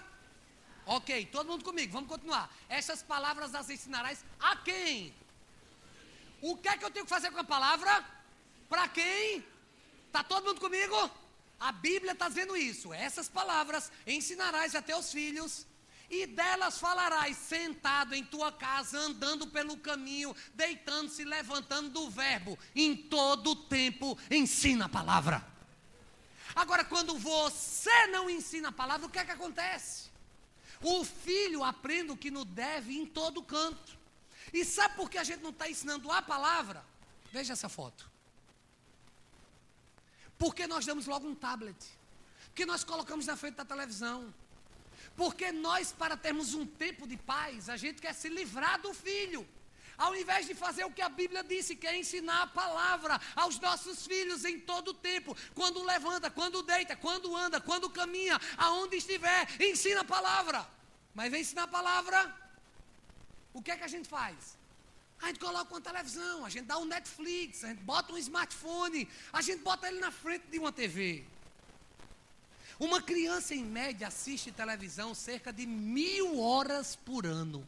[SPEAKER 1] Ok, todo mundo comigo, vamos continuar. Essas palavras as ensinarás a quem? O que é que eu tenho que fazer com a palavra? Para quem? Está todo mundo comigo? A Bíblia está dizendo isso. Essas palavras ensinarás a teus filhos, e delas falarás sentado em tua casa, andando pelo caminho, deitando-se, levantando do verbo. Em todo tempo ensina a palavra. Agora, quando você não ensina a palavra, o que é que acontece? O filho aprende o que não deve em todo canto. E sabe por que a gente não está ensinando a palavra? Veja essa foto. Porque nós damos logo um tablet. Porque nós colocamos na frente da televisão. Porque nós, para termos um tempo de paz, a gente quer se livrar do filho. Ao invés de fazer o que a Bíblia disse, que é ensinar a palavra aos nossos filhos em todo o tempo, quando levanta, quando deita, quando anda, quando caminha, aonde estiver, ensina a palavra. Mas vem ensinar a palavra, o que é que a gente faz? A gente coloca uma televisão, a gente dá um Netflix, a gente bota um smartphone, a gente bota ele na frente de uma TV. Uma criança, em média, assiste televisão cerca de mil horas por ano.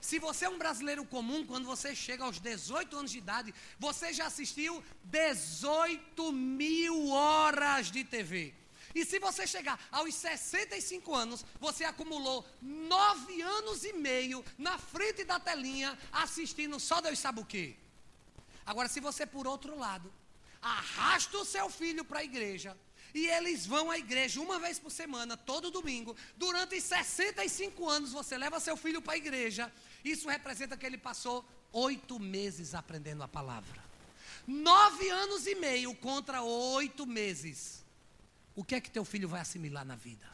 [SPEAKER 1] Se você é um brasileiro comum, quando você chega aos 18 anos de idade, você já assistiu 18 mil horas de TV. E se você chegar aos 65 anos, você acumulou nove anos e meio na frente da telinha, assistindo só Deus sabe o quê. Agora, se você, por outro lado, arrasta o seu filho para a igreja, e eles vão à igreja uma vez por semana, todo domingo, durante 65 anos, você leva seu filho para a igreja, isso representa que ele passou oito meses aprendendo a palavra. Nove anos e meio contra oito meses. O que é que teu filho vai assimilar na vida.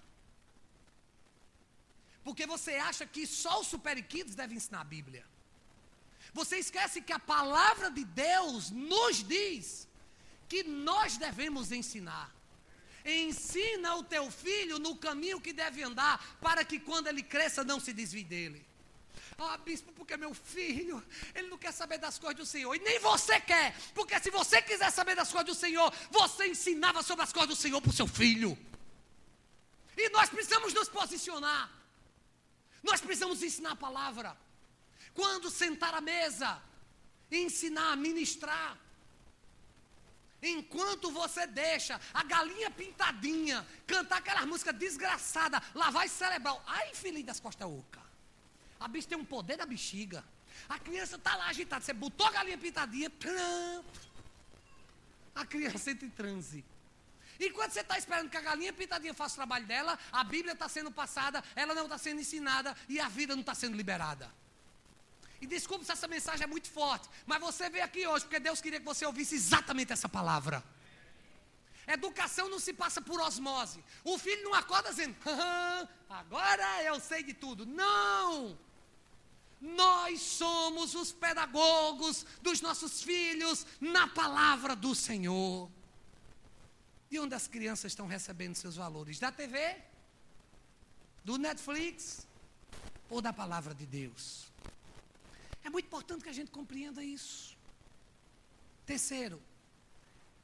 [SPEAKER 1] Porque você acha que só os Super Kids devem ensinar a Bíblia. Você esquece que a palavra de Deus nos diz que nós devemos ensinar. Ensina o teu filho no caminho que deve andar, para que quando ele cresça não se desvie dele. Ah, bispo, porque meu filho, ele não quer saber das coisas do Senhor. E nem você quer, porque se você quiser saber das coisas do Senhor, você ensinava sobre as coisas do Senhor para o seu filho. E nós precisamos nos posicionar. Nós precisamos ensinar a palavra. Quando sentar à mesa, ensinar, ministrar. Enquanto você deixa a galinha pintadinha cantar aquelas músicas desgraçadas, lá vai cerebral. Ai, filhinho das costas oca. A bicha tem um poder da bexiga. A criança está lá agitada. Você botou a galinha pintadinha, a criança entra em transe. Enquanto você está esperando que a galinha pintadinha faça o trabalho dela, a Bíblia está sendo passada, ela não está sendo ensinada e a vida não está sendo liberada. E desculpe se essa mensagem é muito forte, mas você veio aqui hoje porque Deus queria que você ouvisse exatamente essa palavra. Educação não se passa por osmose. O filho não acorda dizendo, agora eu sei de tudo. Não! Nós somos os pedagogos dos nossos filhos na palavra do Senhor. De onde as crianças estão recebendo seus valores? Da TV? Do Netflix? Ou da palavra de Deus? É muito importante que a gente compreenda isso. Terceiro,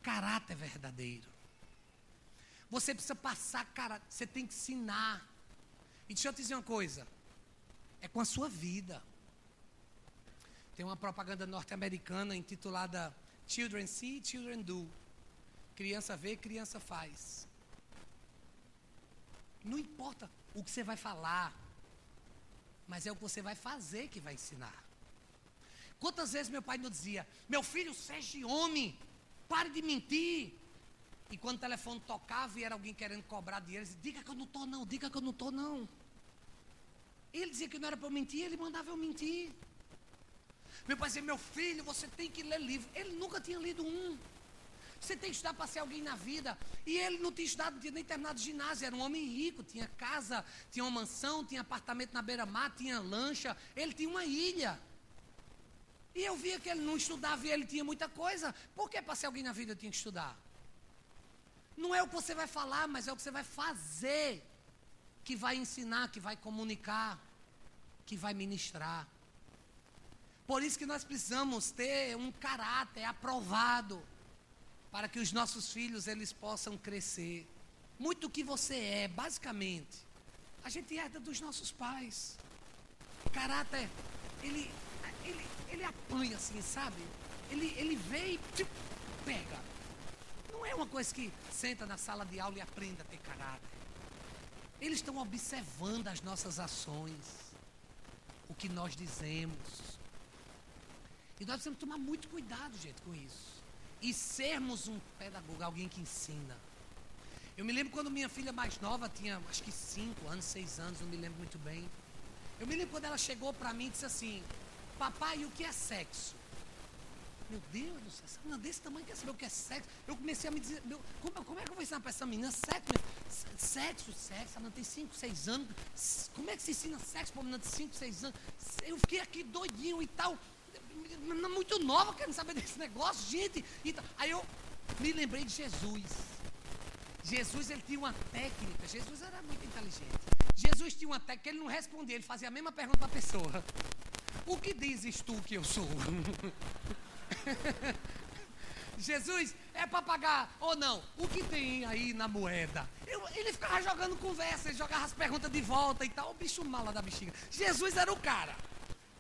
[SPEAKER 1] caráter verdadeiro. Você precisa passar caráter, você tem que ensinar. E deixa eu te dizer uma coisa: é com a sua vida. Tem uma propaganda norte-americana intitulada Children See, Children Do. Criança vê, criança faz. Não importa o que você vai falar, mas é o que você vai fazer que vai ensinar. Quantas vezes meu pai nos dizia: Meu filho, seja homem, pare de mentir. E quando o telefone tocava e era alguém querendo cobrar dinheiro, ele dizia: Diga que eu não estou, não, diga que eu não estou, não. Ele dizia que não era para eu mentir, ele mandava eu mentir. Meu pai dizia: Meu filho, você tem que ler livro. Ele nunca tinha lido um. Você tem que estudar para ser alguém na vida. E ele não tinha estudado, tinha nem terminado ginásio. Era um homem rico, tinha casa, tinha uma mansão, tinha apartamento na beira-mar, tinha lancha. Ele tinha uma ilha. E eu via que ele não estudava e ele tinha muita coisa. Por que para ser alguém na vida eu tinha que estudar? Não é o que você vai falar, mas é o que você vai fazer que vai ensinar, que vai comunicar, que vai ministrar. Por isso que nós precisamos ter um caráter aprovado para que os nossos filhos eles possam crescer. Muito o que você é, basicamente, a gente herda dos nossos pais. O caráter, ele ele, ele apanha assim, sabe? Ele, ele vê e pega. Não é uma coisa que senta na sala de aula e aprenda a ter caráter. Eles estão observando as nossas ações, o que nós dizemos. E nós precisamos tomar muito cuidado, gente, com isso. E sermos um pedagogo, alguém que ensina. Eu me lembro quando minha filha mais nova tinha, acho que 5 anos, 6 anos, não me lembro muito bem. Eu me lembro quando ela chegou para mim e disse assim: Papai, o que é sexo? Meu Deus do céu, essa menina desse tamanho quer saber o que é sexo? Eu comecei a me dizer, meu, como, como, é que eu vou ensinar para essa menina sexo? Sexo, sexo, ela tem 5, 6 anos. Como é que se ensina sexo para uma menina de 5, 6 anos? Eu fiquei aqui doidinho e tal. Muito nova querendo saber desse negócio, gente. Então, aí eu me lembrei de Jesus. Jesus ele tinha uma técnica. Jesus era muito inteligente. Jesus tinha uma técnica ele não respondia, ele fazia a mesma pergunta para a pessoa. O que dizes tu que eu sou? Jesus, é para pagar ou não? O que tem aí na moeda? Eu, ele ficava jogando conversa, ele jogava as perguntas de volta e tal. O bicho mala da bexiga. Jesus era o cara.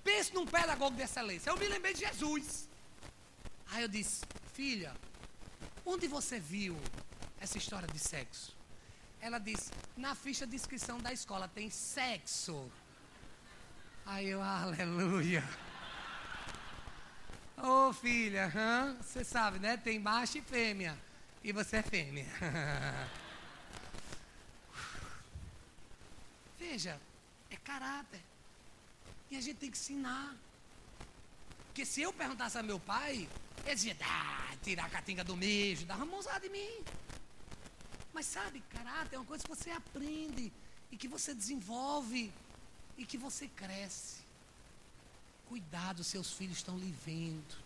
[SPEAKER 1] Pense num pedagogo de excelência. Eu me lembrei de Jesus. Aí eu disse, filha, onde você viu essa história de sexo? Ela disse, na ficha de inscrição da escola tem sexo. Aí eu, aleluia. Ô oh, filha, você sabe, né? Tem macho e fêmea. E você é fêmea. Veja, é caráter. E a gente tem que ensinar. Porque se eu perguntasse a meu pai, ele dizia, ah, tirar a catinga do mesmo, dava uma mãozada em mim. Mas sabe, caráter é uma coisa que você aprende e que você desenvolve e que você cresce. Cuidado, seus filhos estão lhe vendo.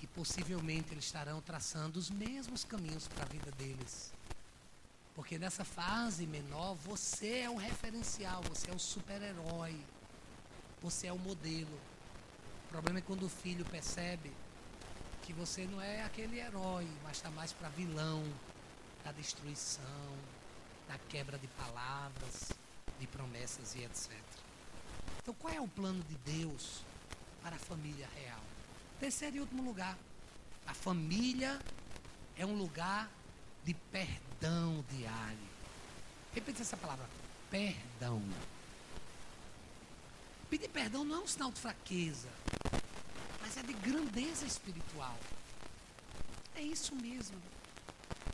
[SPEAKER 1] E possivelmente eles estarão traçando os mesmos caminhos para a vida deles. Porque nessa fase menor, você é o referencial, você é o super-herói. Você é o modelo. O problema é quando o filho percebe que você não é aquele herói, mas está mais para vilão da destruição, da quebra de palavras, de promessas e etc. Então, qual é o plano de Deus para a família real? Terceiro e último lugar, a família é um lugar de perdão diário. Repita essa palavra: perdão. Pedir perdão não é um sinal de fraqueza, mas é de grandeza espiritual. É isso mesmo.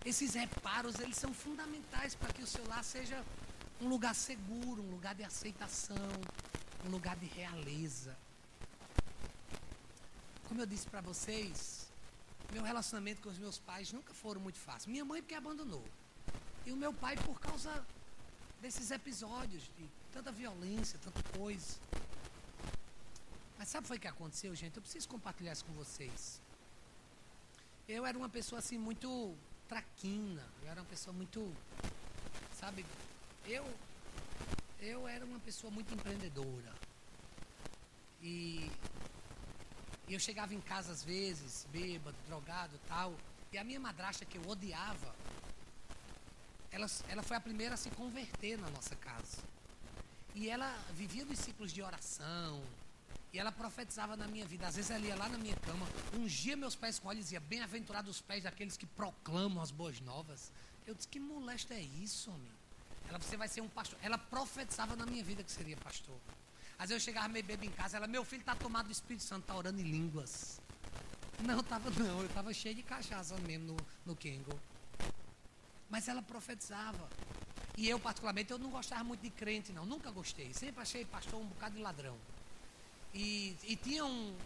[SPEAKER 1] Esses reparos, eles são fundamentais para que o seu lar seja um lugar seguro, um lugar de aceitação, um lugar de realeza. Como eu disse para vocês, meu relacionamento com os meus pais nunca foram muito fácil. Minha mãe porque abandonou. E o meu pai por causa desses episódios de tanta violência, tanta coisa. Mas sabe o que aconteceu, gente? Eu preciso compartilhar isso com vocês. Eu era uma pessoa assim muito traquina, eu era uma pessoa muito, sabe, eu eu era uma pessoa muito empreendedora. E, e eu chegava em casa às vezes, bêbado, drogado, tal, e a minha madrasta que eu odiava, ela, ela foi a primeira a se converter na nossa casa. E ela vivia nos ciclos de oração, e ela profetizava na minha vida. Às vezes ela ia lá na minha cama, ungia meus pés com óleo e dizia: Bem-aventurados os pés daqueles que proclamam as boas novas. Eu disse: Que molesta é isso, homem? Ela, você vai ser um pastor. Ela profetizava na minha vida que seria pastor. Às vezes eu chegava meio bebo em casa, ela: Meu filho está tomado do Espírito Santo, está orando em línguas. Não, estava não, eu estava cheio de cachaça mesmo no, no Kengo. Mas ela profetizava. E eu, particularmente, eu não gostava muito de crente, não. Nunca gostei. Sempre achei pastor um bocado de ladrão. E, e tinha um,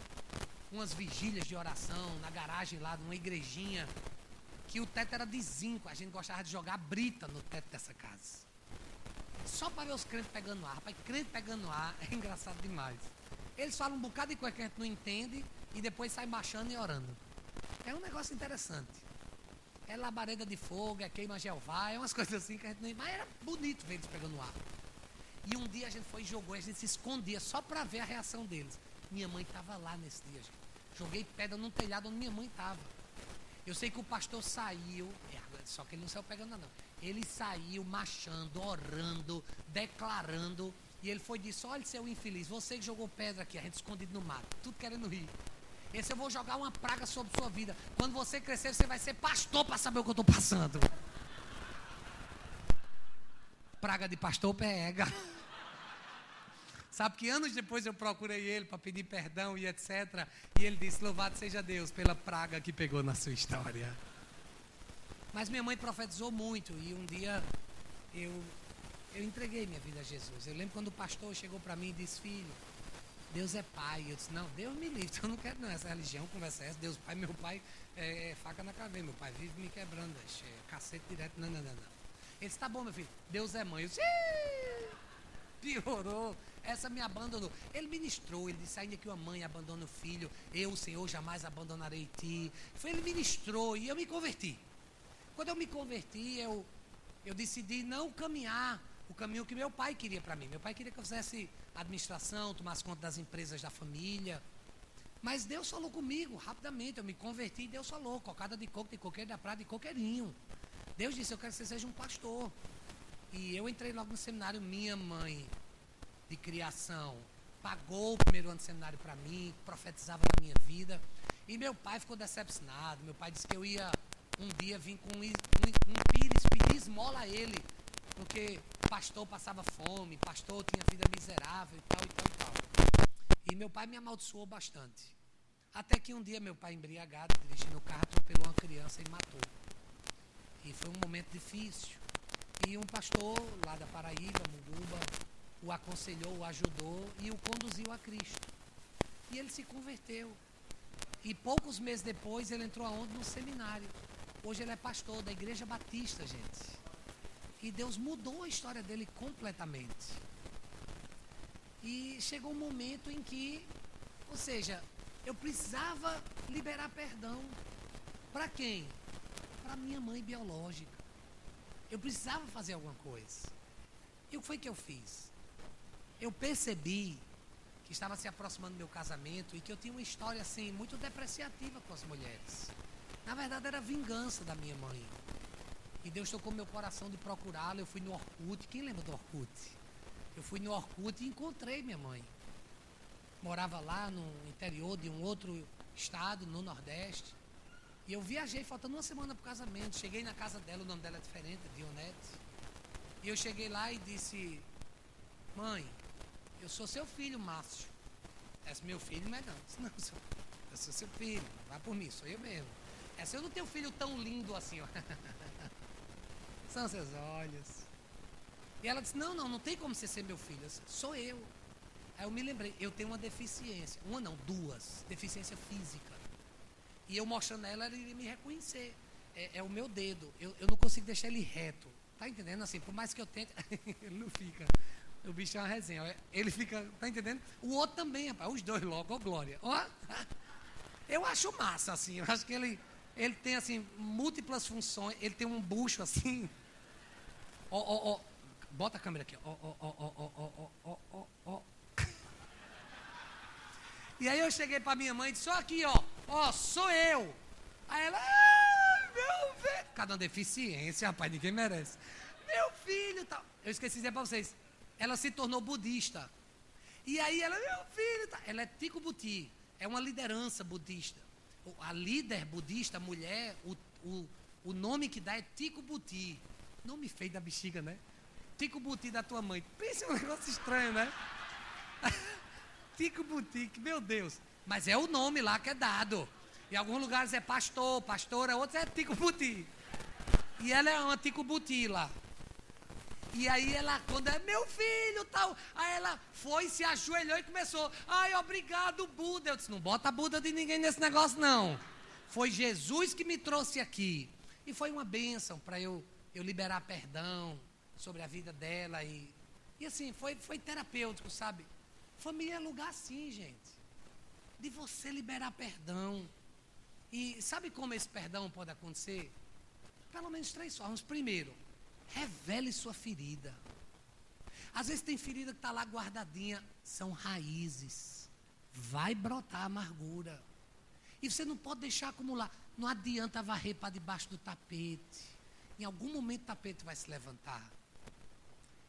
[SPEAKER 1] umas vigílias de oração na garagem lá, numa igrejinha, que o teto era de zinco. A gente gostava de jogar brita no teto dessa casa. Só para ver os crentes pegando ar. Rapaz, crente pegando ar é engraçado demais. Eles falam um bocado de coisa que a gente não entende e depois saem baixando e orando. É um negócio interessante. É labareda de fogo, é queima Jeová, é umas coisas assim que a gente não. Mas era bonito ver eles pegando ar. E um dia a gente foi e jogou, a gente se escondia só para ver a reação deles. Minha mãe estava lá nesse dia, gente. Joguei pedra num telhado onde minha mãe estava. Eu sei que o pastor saiu, é, só que ele não saiu pegando não. Ele saiu marchando, orando, declarando. E ele foi e disse: Olha, seu infeliz, você que jogou pedra aqui, a gente escondido no mato, tudo querendo rir. Esse eu vou jogar uma praga sobre sua vida. Quando você crescer, você vai ser pastor para saber o que eu estou passando. Praga de pastor pega. Sabe que anos depois eu procurei ele para pedir perdão e etc. E ele disse: Louvado seja Deus pela praga que pegou na sua história. Mas minha mãe profetizou muito e um dia eu, eu entreguei minha vida a Jesus. Eu lembro quando o pastor chegou para mim e disse: Filho, Deus é pai. Eu disse: Não, Deus me livre, eu não quero não. Essa religião, conversa é essa. Deus pai, meu pai é, é faca na caveira. Meu pai vive me quebrando, é, cacete direto. Não, não, não, não. Ele disse: Tá bom, meu filho, Deus é mãe. Eu disse: Piorou essa me abandonou. Ele ministrou, ele disse, ainda que uma mãe abandone o filho, eu, Senhor, jamais abandonarei ti. Ele ministrou e eu me converti. Quando eu me converti, eu, eu decidi não caminhar o caminho que meu pai queria para mim. Meu pai queria que eu fizesse administração, tomasse conta das empresas da família. Mas Deus falou comigo rapidamente. Eu me converti e Deus falou: cocada de coco, de coqueiro da prata, de coqueirinho. Deus disse: Eu quero que você seja um pastor. E eu entrei logo no seminário. Minha mãe de criação pagou o primeiro ano de seminário para mim, profetizava na minha vida. E meu pai ficou decepcionado. Meu pai disse que eu ia um dia vir com um, um, um pires, pedir esmola a ele, porque pastor passava fome, pastor tinha vida miserável e tal e tal e tal. E meu pai me amaldiçoou bastante. Até que um dia meu pai embriagado, dirigindo o carro, atropelou uma criança e matou. E foi um momento difícil. E um pastor lá da Paraíba, Muguba, o aconselhou, o ajudou e o conduziu a Cristo. E ele se converteu. E poucos meses depois ele entrou aonde? No seminário. Hoje ele é pastor da Igreja Batista, gente. E Deus mudou a história dele completamente. E chegou um momento em que, ou seja, eu precisava liberar perdão. Para quem? Para minha mãe biológica. Eu precisava fazer alguma coisa. E o que foi que eu fiz? Eu percebi que estava se aproximando do meu casamento e que eu tinha uma história assim muito depreciativa com as mulheres. Na verdade era vingança da minha mãe. E Deus tocou meu coração de procurá-la. Eu fui no Orkut. Quem lembra do Orkut? Eu fui no Orkut e encontrei minha mãe. Morava lá no interior de um outro estado, no Nordeste. E eu viajei, faltando uma semana para o casamento. Cheguei na casa dela, o nome dela é diferente, Dionete. E eu cheguei lá e disse: Mãe, eu sou seu filho, Márcio. És meu filho, mas não. não sou, eu sou seu filho. Vai por mim, sou eu mesmo. Essa eu não tenho filho tão lindo assim, ó. São seus olhos. E ela disse: Não, não, não tem como você ser meu filho. Disse, sou eu. Aí eu me lembrei: Eu tenho uma deficiência. Uma não, duas. Deficiência física. E eu mostrando a ela, ela iria me reconhecer. É, é o meu dedo. Eu, eu não consigo deixar ele reto. Tá entendendo? Assim, por mais que eu tente, ele não fica. O bicho é uma resenha. Ele fica, tá entendendo? O outro também, rapaz. Os dois logo, ó, Glória. Ó. Eu acho massa, assim. Eu acho que ele, ele tem, assim, múltiplas funções. Ele tem um bucho, assim. Ó, ó, ó. Bota a câmera aqui. Ó, ó, ó, ó, ó, ó, ó, ó. E aí eu cheguei pra minha mãe e disse, ó aqui, ó. Ó, sou eu. Aí ela, ah, meu filho. Cada um deficiência, rapaz, ninguém merece. Meu filho tal. Eu esqueci de dizer pra vocês. Ela se tornou budista. E aí ela, meu filho tá Ela é Tico Buti. É uma liderança budista. A líder budista, mulher, o, o, o nome que dá é Tico Buti. Nome feio da bexiga, né? Tico Buti da tua mãe. Pensa um negócio estranho, né? Tico Buti, meu Deus. Mas é o nome lá que é dado. Em alguns lugares é pastor, pastora, outros é Tico Buti. E ela é uma Tico Buti lá. E aí ela, quando é meu filho tal, aí ela foi, se ajoelhou e começou. Ai, obrigado, Buda. Eu disse, não bota Buda de ninguém nesse negócio, não. Foi Jesus que me trouxe aqui. E foi uma bênção para eu, eu liberar perdão sobre a vida dela. E, e assim, foi, foi terapêutico, sabe? Família é lugar assim, gente. De você liberar perdão. E sabe como esse perdão pode acontecer? Pelo menos três formas. Primeiro, Revele sua ferida. Às vezes tem ferida que está lá guardadinha, são raízes. Vai brotar amargura. E você não pode deixar acumular. Não adianta varrer para debaixo do tapete. Em algum momento o tapete vai se levantar.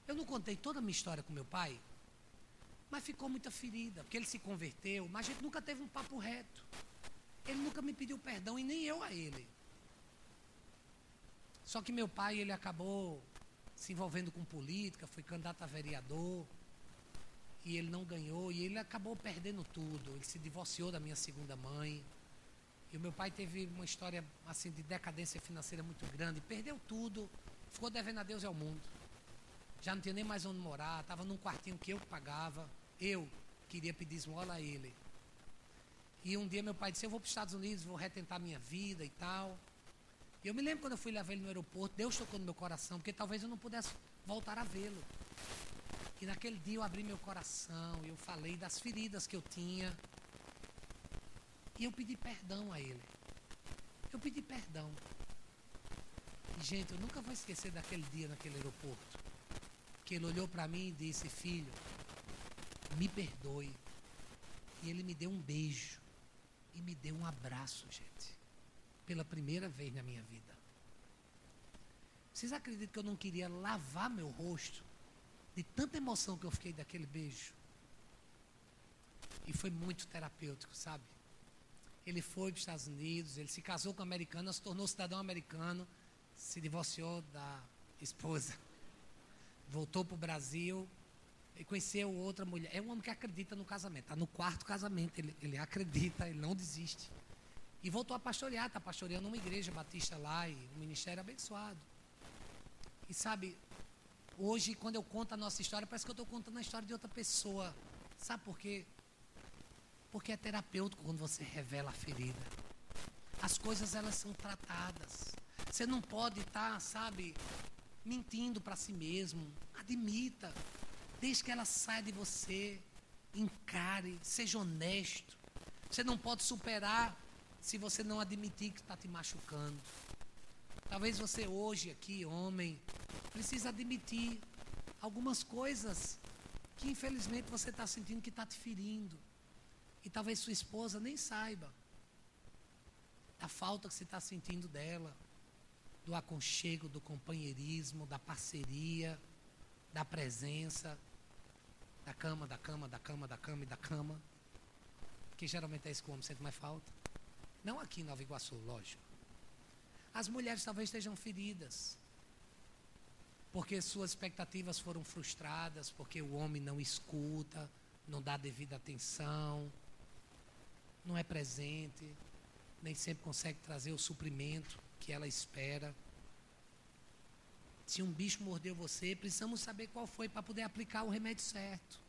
[SPEAKER 1] Eu não contei toda a minha história com meu pai, mas ficou muita ferida, porque ele se converteu, mas a gente nunca teve um papo reto. Ele nunca me pediu perdão e nem eu a ele. Só que meu pai, ele acabou se envolvendo com política, foi candidato a vereador, e ele não ganhou, e ele acabou perdendo tudo. Ele se divorciou da minha segunda mãe. E o meu pai teve uma história assim de decadência financeira muito grande, perdeu tudo, ficou devendo a Deus e ao mundo. Já não tinha nem mais onde morar, estava num quartinho que eu pagava. Eu queria pedir esmola a ele. E um dia meu pai disse: Eu vou para os Estados Unidos, vou retentar minha vida e tal. Eu me lembro quando eu fui levar ele no aeroporto, Deus tocou no meu coração, porque talvez eu não pudesse voltar a vê-lo. E naquele dia eu abri meu coração, eu falei das feridas que eu tinha. E eu pedi perdão a ele. Eu pedi perdão. E, gente, eu nunca vou esquecer daquele dia naquele aeroporto. Que ele olhou para mim e disse: Filho, me perdoe. E ele me deu um beijo. E me deu um abraço, gente pela primeira vez na minha vida. Vocês acreditam que eu não queria lavar meu rosto de tanta emoção que eu fiquei daquele beijo? E foi muito terapêutico, sabe? Ele foi para os Estados Unidos, ele se casou com uma americana, se tornou cidadão americano, se divorciou da esposa, voltou para o Brasil e conheceu outra mulher. É um homem que acredita no casamento, está no quarto casamento, ele, ele acredita, ele não desiste. E voltou a pastorear, está pastoreando uma igreja batista lá e um ministério abençoado. E sabe, hoje, quando eu conto a nossa história, parece que eu estou contando a história de outra pessoa. Sabe por quê? Porque é terapêutico quando você revela a ferida. As coisas, elas são tratadas. Você não pode estar, tá, sabe, mentindo para si mesmo. Admita. Desde que ela saia de você. Encare. Seja honesto. Você não pode superar se você não admitir que está te machucando. Talvez você hoje aqui, homem, precisa admitir algumas coisas que infelizmente você está sentindo que está te ferindo. E talvez sua esposa nem saiba da falta que você está sentindo dela, do aconchego, do companheirismo, da parceria, da presença, da cama, da cama, da cama, da cama e da cama. Que geralmente é isso que o homem sente mais falta. Não aqui em Nova Iguaçu, lógico. As mulheres talvez estejam feridas. Porque suas expectativas foram frustradas, porque o homem não escuta, não dá devida atenção, não é presente, nem sempre consegue trazer o suprimento que ela espera. Se um bicho mordeu você, precisamos saber qual foi para poder aplicar o remédio certo.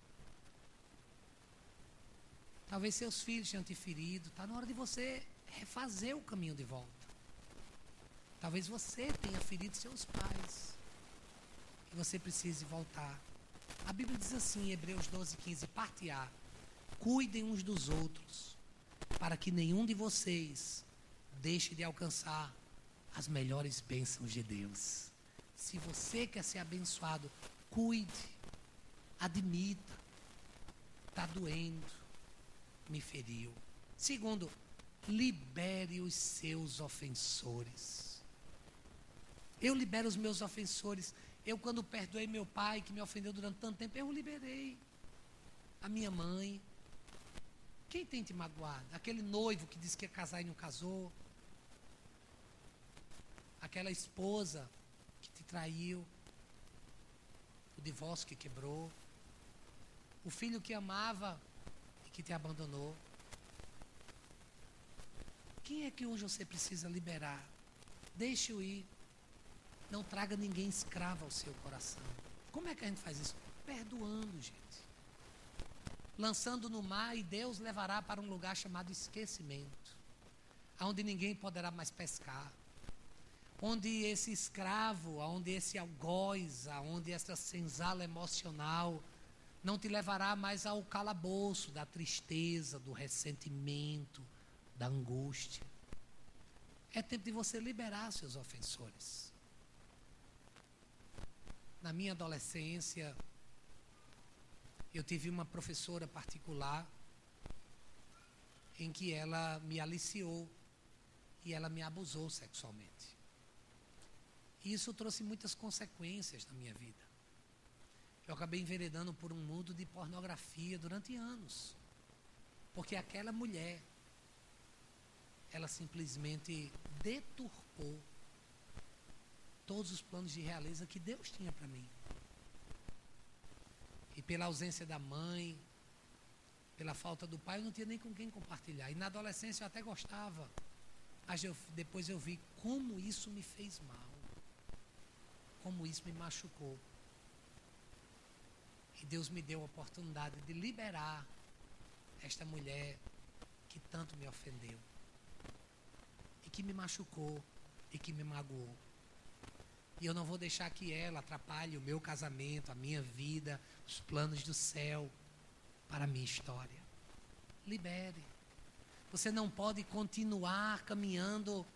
[SPEAKER 1] Talvez seus filhos tenham te ferido, está na hora de você refazer o caminho de volta. Talvez você tenha ferido seus pais. E você precise voltar. A Bíblia diz assim, em Hebreus 12, 15, parte A. Cuidem uns dos outros, para que nenhum de vocês deixe de alcançar as melhores bênçãos de Deus. Se você quer ser abençoado, cuide, admita. Está doendo, me feriu. Segundo, libere os seus ofensores. Eu libero os meus ofensores. Eu, quando perdoei meu pai, que me ofendeu durante tanto tempo, eu liberei. A minha mãe. Quem tem te magoado? Aquele noivo que disse que ia casar e não casou. Aquela esposa que te traiu. O divórcio que quebrou. O filho que amava e que te abandonou. Quem é que hoje você precisa liberar? Deixe-o ir. Não traga ninguém escravo ao seu coração. Como é que a gente faz isso? Perdoando, gente. Lançando no mar e Deus levará para um lugar chamado esquecimento. Onde ninguém poderá mais pescar. Onde esse escravo, onde esse algoz, onde essa senzala emocional não te levará mais ao calabouço da tristeza, do ressentimento, da angústia. É tempo de você liberar seus ofensores. Na minha adolescência, eu tive uma professora particular em que ela me aliciou e ela me abusou sexualmente. E isso trouxe muitas consequências na minha vida. Eu acabei enveredando por um mundo de pornografia durante anos. Porque aquela mulher ela simplesmente deturpou todos os planos de realeza que Deus tinha para mim. E pela ausência da mãe, pela falta do pai, eu não tinha nem com quem compartilhar. E na adolescência eu até gostava. Mas eu, depois eu vi como isso me fez mal. Como isso me machucou. E Deus me deu a oportunidade de liberar esta mulher que tanto me ofendeu e que me machucou e que me magoou. E eu não vou deixar que ela atrapalhe o meu casamento, a minha vida, os planos do céu para a minha história. Libere. Você não pode continuar caminhando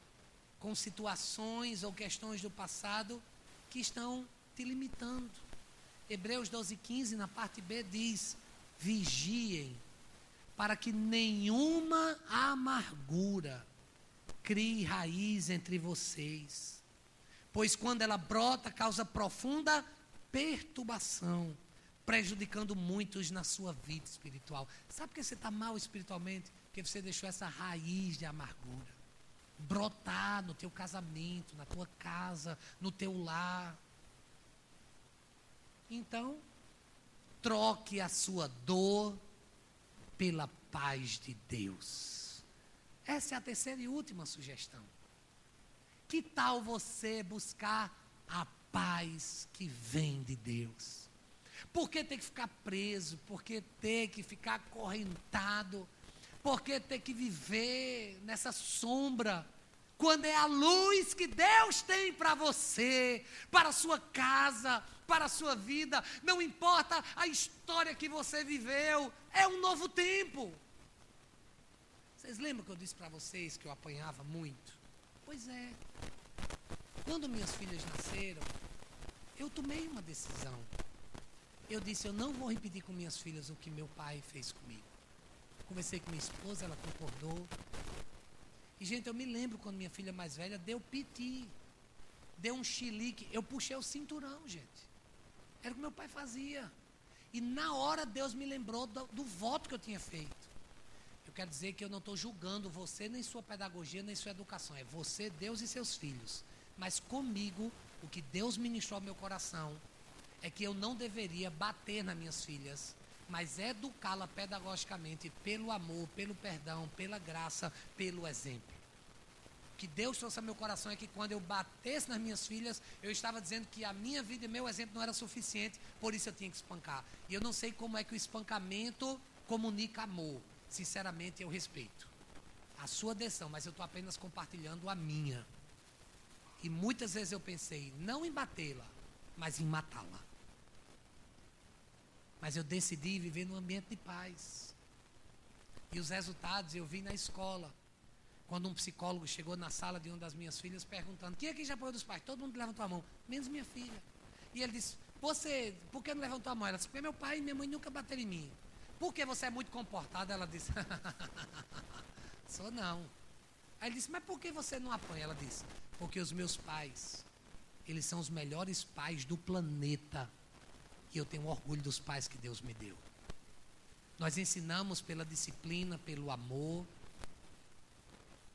[SPEAKER 1] com situações ou questões do passado que estão te limitando. Hebreus 12, 15, na parte B, diz: vigiem, para que nenhuma amargura crie raiz entre vocês. Pois quando ela brota, causa profunda perturbação, prejudicando muitos na sua vida espiritual. Sabe por que você está mal espiritualmente? Porque você deixou essa raiz de amargura brotar no teu casamento, na tua casa, no teu lar. Então, troque a sua dor pela paz de Deus. Essa é a terceira e última sugestão. Que tal você buscar a paz que vem de Deus? Por que ter que ficar preso? Por que ter que ficar acorrentado? Por que ter que viver nessa sombra quando é a luz que Deus tem para você, para a sua casa, para a sua vida, não importa a história que você viveu, é um novo tempo. Vocês lembram que eu disse para vocês que eu apanhava muito? Pois é. Quando minhas filhas nasceram, eu tomei uma decisão. Eu disse: eu não vou repetir com minhas filhas o que meu pai fez comigo. Conversei com minha esposa, ela concordou. E, gente, eu me lembro quando minha filha mais velha deu piti, deu um chilique. Eu puxei o cinturão, gente. Era o que meu pai fazia. E na hora Deus me lembrou do, do voto que eu tinha feito. Eu quero dizer que eu não estou julgando você, nem sua pedagogia, nem sua educação. É você, Deus e seus filhos. Mas comigo, o que Deus ministrou ao meu coração é que eu não deveria bater nas minhas filhas, mas educá-la pedagogicamente pelo amor, pelo perdão, pela graça, pelo exemplo. O que Deus trouxe ao meu coração é que quando eu batesse nas minhas filhas, eu estava dizendo que a minha vida e meu exemplo não era suficiente, por isso eu tinha que espancar. E eu não sei como é que o espancamento comunica amor. Sinceramente, eu respeito a sua decisão, mas eu estou apenas compartilhando a minha. E muitas vezes eu pensei, não em batê-la, mas em matá-la. Mas eu decidi viver num ambiente de paz. E os resultados eu vi na escola. Quando um psicólogo chegou na sala de uma das minhas filhas perguntando: quem aqui já apoiou dos pais? Todo mundo levantou a mão, menos minha filha. E ele disse: Você, por que não levantou a mão? Ela disse: Porque meu pai e minha mãe nunca bateram em mim. Porque você é muito comportada? Ela disse: Sou não. Aí ele disse: Mas por que você não apanha? Ela disse: Porque os meus pais, eles são os melhores pais do planeta. E eu tenho orgulho dos pais que Deus me deu. Nós ensinamos pela disciplina, pelo amor.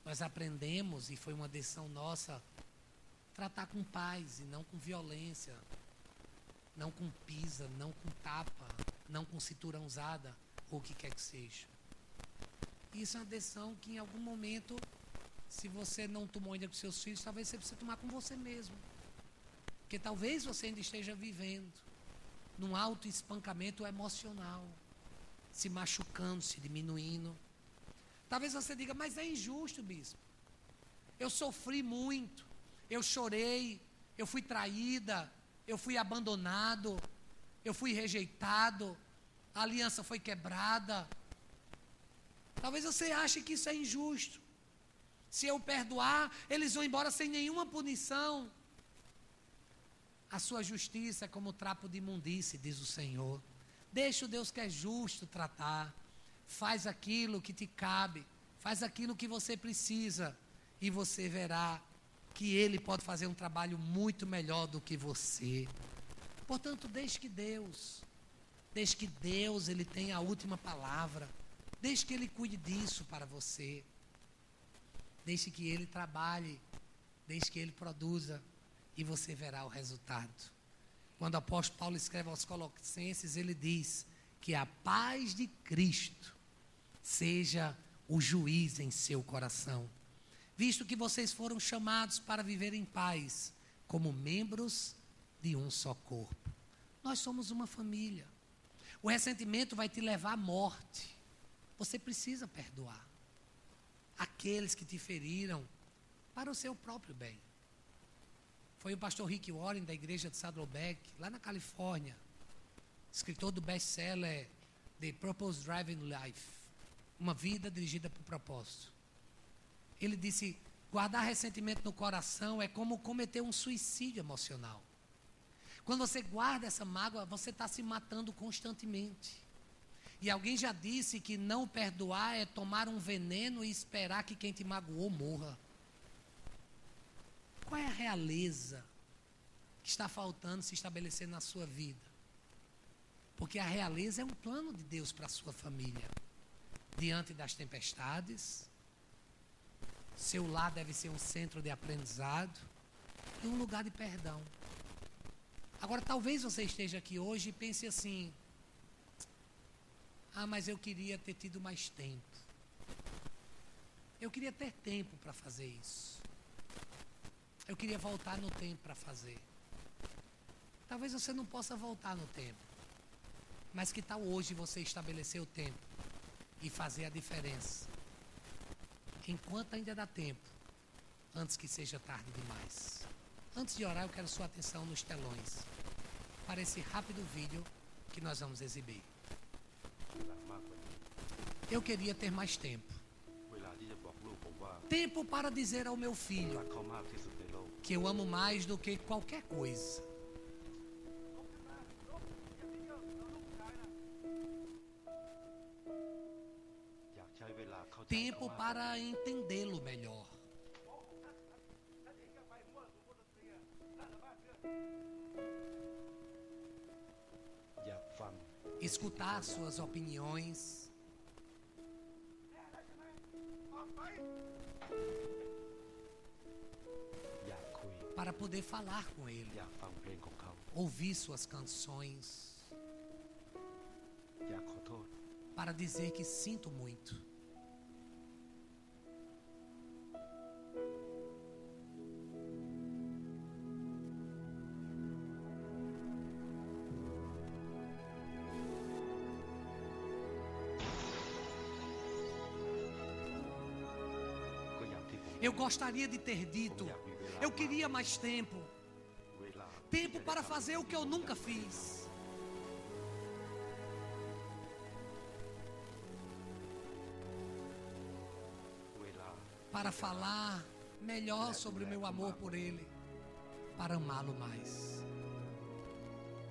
[SPEAKER 1] Nós aprendemos, e foi uma decisão nossa, tratar com paz e não com violência, não com pisa, não com tapa, não com cinturão usada, ou o que quer que seja. Isso é uma decisão que em algum momento, se você não tomou ainda com seus filhos, talvez você precise tomar com você mesmo. Porque talvez você ainda esteja vivendo num alto espancamento emocional, se machucando, se diminuindo. Talvez você diga, mas é injusto, bispo. Eu sofri muito, eu chorei, eu fui traída, eu fui abandonado, eu fui rejeitado, a aliança foi quebrada. Talvez você ache que isso é injusto. Se eu perdoar, eles vão embora sem nenhuma punição. A sua justiça é como trapo de imundície, diz o Senhor. Deixa o Deus que é justo tratar. Faz aquilo que te cabe. Faz aquilo que você precisa. E você verá que Ele pode fazer um trabalho muito melhor do que você. Portanto, deixe que Deus, deixe que Deus ele tenha a última palavra. Deixe que Ele cuide disso para você. Deixe que Ele trabalhe. Deixe que Ele produza. E você verá o resultado. Quando o apóstolo Paulo escreve aos Colossenses, ele diz que a paz de Cristo seja o juiz em seu coração visto que vocês foram chamados para viver em paz, como membros de um só corpo. Nós somos uma família. O ressentimento vai te levar à morte. Você precisa perdoar aqueles que te feriram para o seu próprio bem. Foi o pastor Rick Warren da igreja de Saddleback, lá na Califórnia, escritor do best-seller The Purpose Driving Life, uma vida dirigida por propósito. Ele disse: guardar ressentimento no coração é como cometer um suicídio emocional. Quando você guarda essa mágoa, você está se matando constantemente. E alguém já disse que não perdoar é tomar um veneno e esperar que quem te magoou morra. Qual é a realeza que está faltando se estabelecer na sua vida? Porque a realeza é um plano de Deus para a sua família. Diante das tempestades, seu lar deve ser um centro de aprendizado e um lugar de perdão. Agora, talvez você esteja aqui hoje e pense assim: ah, mas eu queria ter tido mais tempo. Eu queria ter tempo para fazer isso. Eu queria voltar no tempo para fazer. Talvez você não possa voltar no tempo. Mas que tal hoje você estabelecer o tempo e fazer a diferença? enquanto ainda dá tempo, antes que seja tarde demais. Antes de orar, eu quero sua atenção nos telões para esse rápido vídeo que nós vamos exibir. Eu queria ter mais tempo. Tempo para dizer ao meu filho que eu amo mais do que qualquer coisa. Tempo para entendê-lo melhor escutar suas opiniões. Para poder falar com ele, ouvir suas canções, para dizer que sinto muito. gostaria de ter dito. Eu queria mais tempo. Tempo para fazer o que eu nunca fiz. Para falar melhor sobre o meu amor por Ele. Para amá-lo mais.